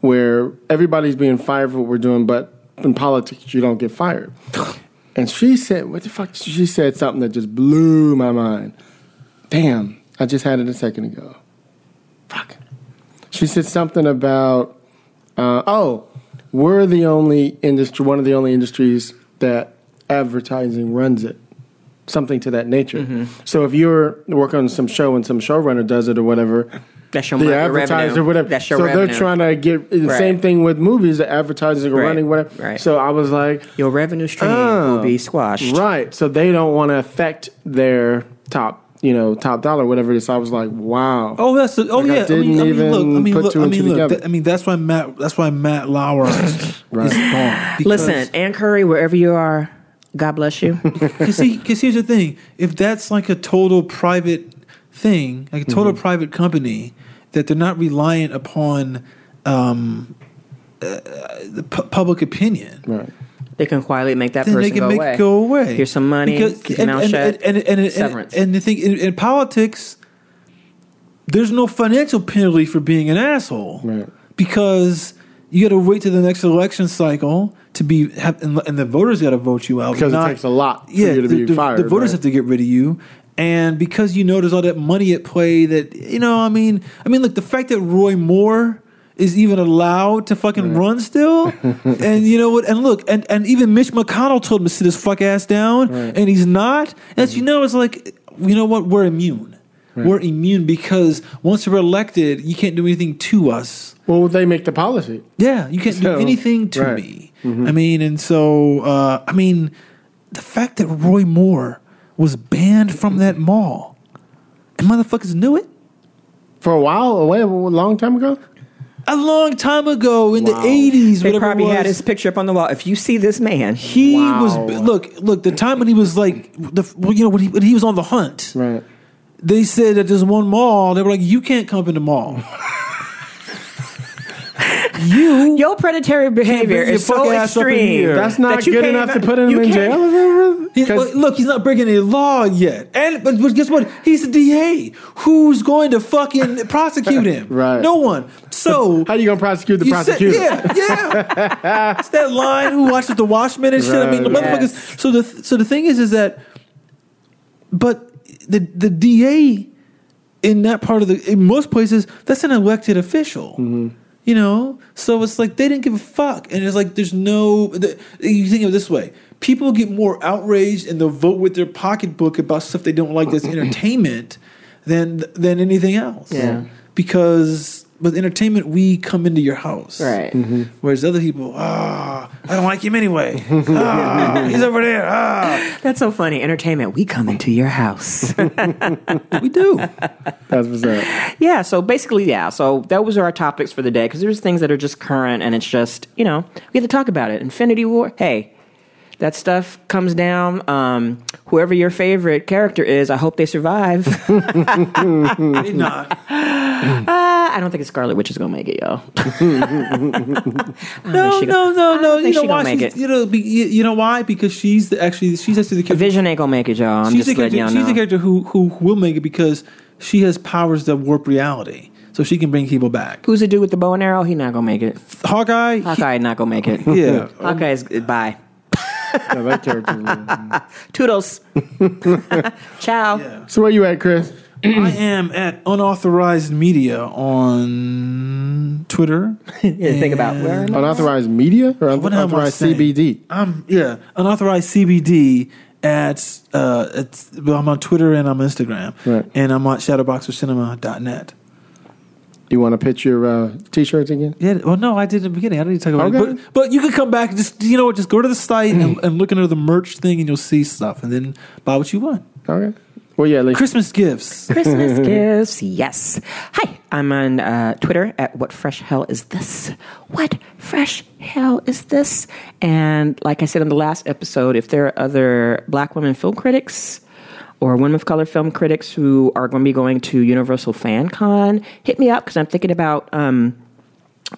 where everybody's being fired for what we're doing, but in politics you don't get fired?" And she said, "What the fuck?" She said something that just blew my mind. Damn, I just had it a second ago. Fuck. She said something about, uh, oh, we're the only industry, one of the only industries that advertising runs it. Something to that nature. Mm-hmm. So if you're working on some show and some showrunner does it or whatever, That's your the money, advertiser, revenue. whatever. That's your so revenue. they're trying to get the Right. same thing with movies. The advertisers are Right. running whatever. Right. So I was like, Your revenue stream Oh, will be squashed. Right. So they don't want to affect their top, you know, top dollar, whatever it is. So I was like, wow. Oh, that's the, oh Like, yeah. I, didn't mean, I mean, even look, I mean, put look, two I and mean, two look. together. that- I mean, that's why Matt. That's why Matt Lauer is gone. Listen, Ann Curry, wherever you are, God bless you. Because see, because here's the thing: if that's like a total private thing, like a total Mm-hmm. private company, that they're not reliant upon um, uh, the pu- public opinion, Right. they can quietly make that then person they can go make away. it go away. Here's some money. keep your mouth and, shut. And, and, and, Severance. and, and the thing in, in politics, there's no financial penalty for being an asshole, Right. Because you got to wait to the next election cycle to be, have, and, and the voters got to vote you out. Because not- it takes a lot for yeah, you to the, be the- fired. the voters right? have to get rid of you. And because you know there's all that money at play, that you know, I mean, I mean, look, the fact that Roy Moore is even allowed to fucking run still, and you know what? And look, and, and even Mitch McConnell told him to sit his fuck ass down, and he's not. And so, you know, it's like, you know what? We're immune. We're immune because once we're elected, you can't do anything to us. Well, they make the policy. Yeah, you can't So, do anything to right. me. I mean, and so uh, I mean, the fact that Roy Moore was banned from that mall, and motherfuckers knew it For a while, away a long time ago. a long time ago in Wow. the eighties. They probably was. had his picture up on the wall. If you see this man, He Wow. was look look the time when he was like the well, you know when he when he was on the hunt. Right. They said that there's one mall. They were like, you can't come in the mall. you your predatory behavior is so fuck ass up in extreme. That's not that good enough to put him in jail. He- look, he's not breaking any law yet. And but, but guess what? He's the DA. Who's going to fucking prosecute him? Right. No one. So how are you gonna prosecute the you said- prosecutor? yeah, yeah. it's that line who watches the Watchmen and shit. I mean, the Right. motherfuckers. So the so the thing is, is that, but the the DA in that part of the in most places that's an elected official. Mm-hmm. You know, so it's like they didn't give a fuck, and it's like there's no. The, you think of it this way: people get more outraged and they'll vote with their pocketbook about stuff they don't like that's entertainment than than anything else. Yeah. because with entertainment we come into your house, Right. Whereas other people, ah, I don't like him anyway. Ah, he's over there. Ah, That's so funny. Entertainment. We come into your house. we do. That's what's up. yeah. So basically, yeah. So those are our topics for the day because there's things that are just current, and it's just you know we have to talk about it. Infinity War. Hey. That stuff comes down. Um, whoever your favorite character is, I hope they survive. They not. Uh, I don't think Scarlet Witch is gonna make it, yo. No, no, no, no. You know why? make it. You know, be, you, you know why? Because she's the, actually she's actually the character. Vision ain't gonna make it, y'all. I'm she's just the letting character. y'all She's the character who who will make it because she has powers that warp reality, so she can bring people back. Who's the dude with the bow and arrow? He not gonna make it. Hawkeye. he- Hawkeye not gonna make it. yeah. Hawkeye is bye. Yeah, that character. Toodles. Ciao. So where are you at, Chris? I am at unauthorized media on Twitter. Yeah, think about where am I? Unauthorized media or What am I unauthorized saying? CBD? Um, yeah, unauthorized CBD at uh, at well, I'm on Twitter and I'm on Instagram, Right. and I'm on shadowboxercinema.net. You want to pitch your uh, t-shirts again? Yeah, well, no, I did in the beginning. I didn't talk about Okay. it, but but you can come back. Just you know what? Just go to the site and, and look under the merch thing, and you'll see stuff, and then buy what you want. Okay. Well, yeah. Like, Christmas gifts. Christmas gifts, yes. Hi, I'm on uh, Twitter at What Fresh Hell Is This? What Fresh Hell Is This? And like I said in the last episode, if there are other black women film critics or women of color film critics who are going to be going to Universal Fan Con, hit me up because I'm thinking about um,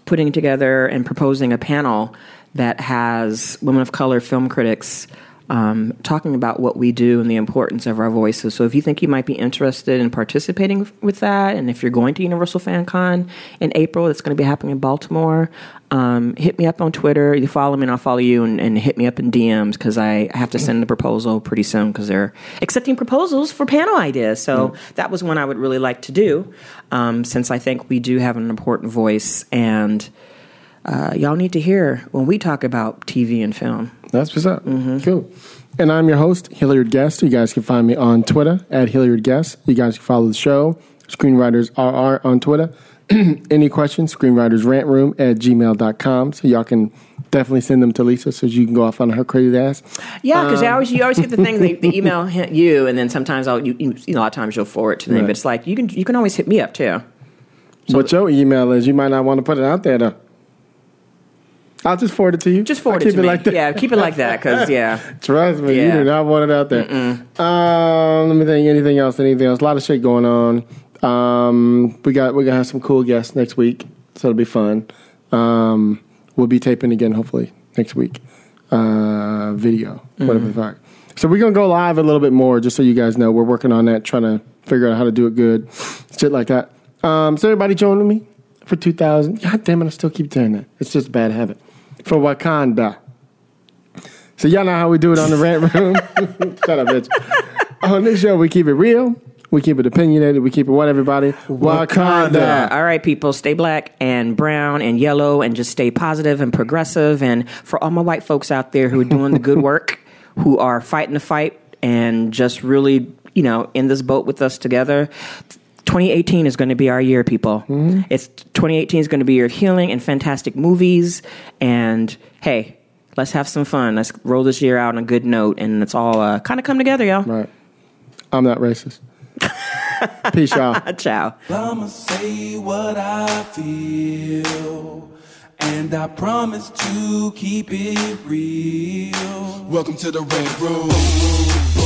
putting together and proposing a panel that has women of color film critics um, talking about what we do and the importance of our voices. So if you think you might be interested in participating with that, and if you're going to Universal Fan Con in April, it's going to be happening in Baltimore, um, hit me up on Twitter. You follow me and I'll follow you, and, and hit me up in DMs because I have to send the proposal pretty soon because they're accepting proposals for panel ideas. So that was one I would really like to do um, since I think we do have an important voice and uh, y'all need to hear when we talk about TV and film. That's what's up. Cool. And I'm your host, Hilliard Guess. You guys can find me on Twitter at Hilliard Guess. You guys can follow the show, Screenwriters RR on Twitter. Any questions, screenwritersrantroom at gmail.com. So y'all can definitely send them to Lisa so you can go off on her crazy ass. Yeah, because I always you always get the thing they, they email hit you, and then sometimes I'll you, you know a lot of times you'll forward it to them. Right. But it's like you can you can always hit me up too. what your email is, you might not want to put it out there, though. I'll just forward it to you. Just forward I'll it to me. like that. Yeah, keep it like that because yeah. Trust me, yeah. you do not want it out there. Um, let me think. Anything else? Anything else? A lot of shit going on. Um, we got we're gonna have some cool guests next week, so it'll be fun. Um, we'll be taping again hopefully next week. Uh, video, whatever the fuck. So we're gonna go live a little bit more, just so you guys know. We're working on that, trying to figure out how to do it good, shit like that. Um, so everybody joining me for 2000. God damn it, I still keep doing that. It's just a bad habit. For Wakanda. So y'all know how we do it on the rant room. Shut up, bitch. Oh, on this show, we keep it real. We keep it opinionated. We keep it what everybody? Wakanda. Yeah. All right, people, stay black and brown and yellow and just stay positive and progressive. And for all my white folks out there who are doing the good work, who are fighting the fight and just really, you know, in this boat with us together. 2018 is going to be our year, people. It's 2018 is going to be year of healing and fantastic movies. And hey, let's have some fun. Let's roll this year out on a good note, and let's all uh, kind of come together, y'all. Right. I'm not racist. Peace, y'all. Ciao. I'ma say what I feel. And I promise to keep it real. Welcome to the Rant Room.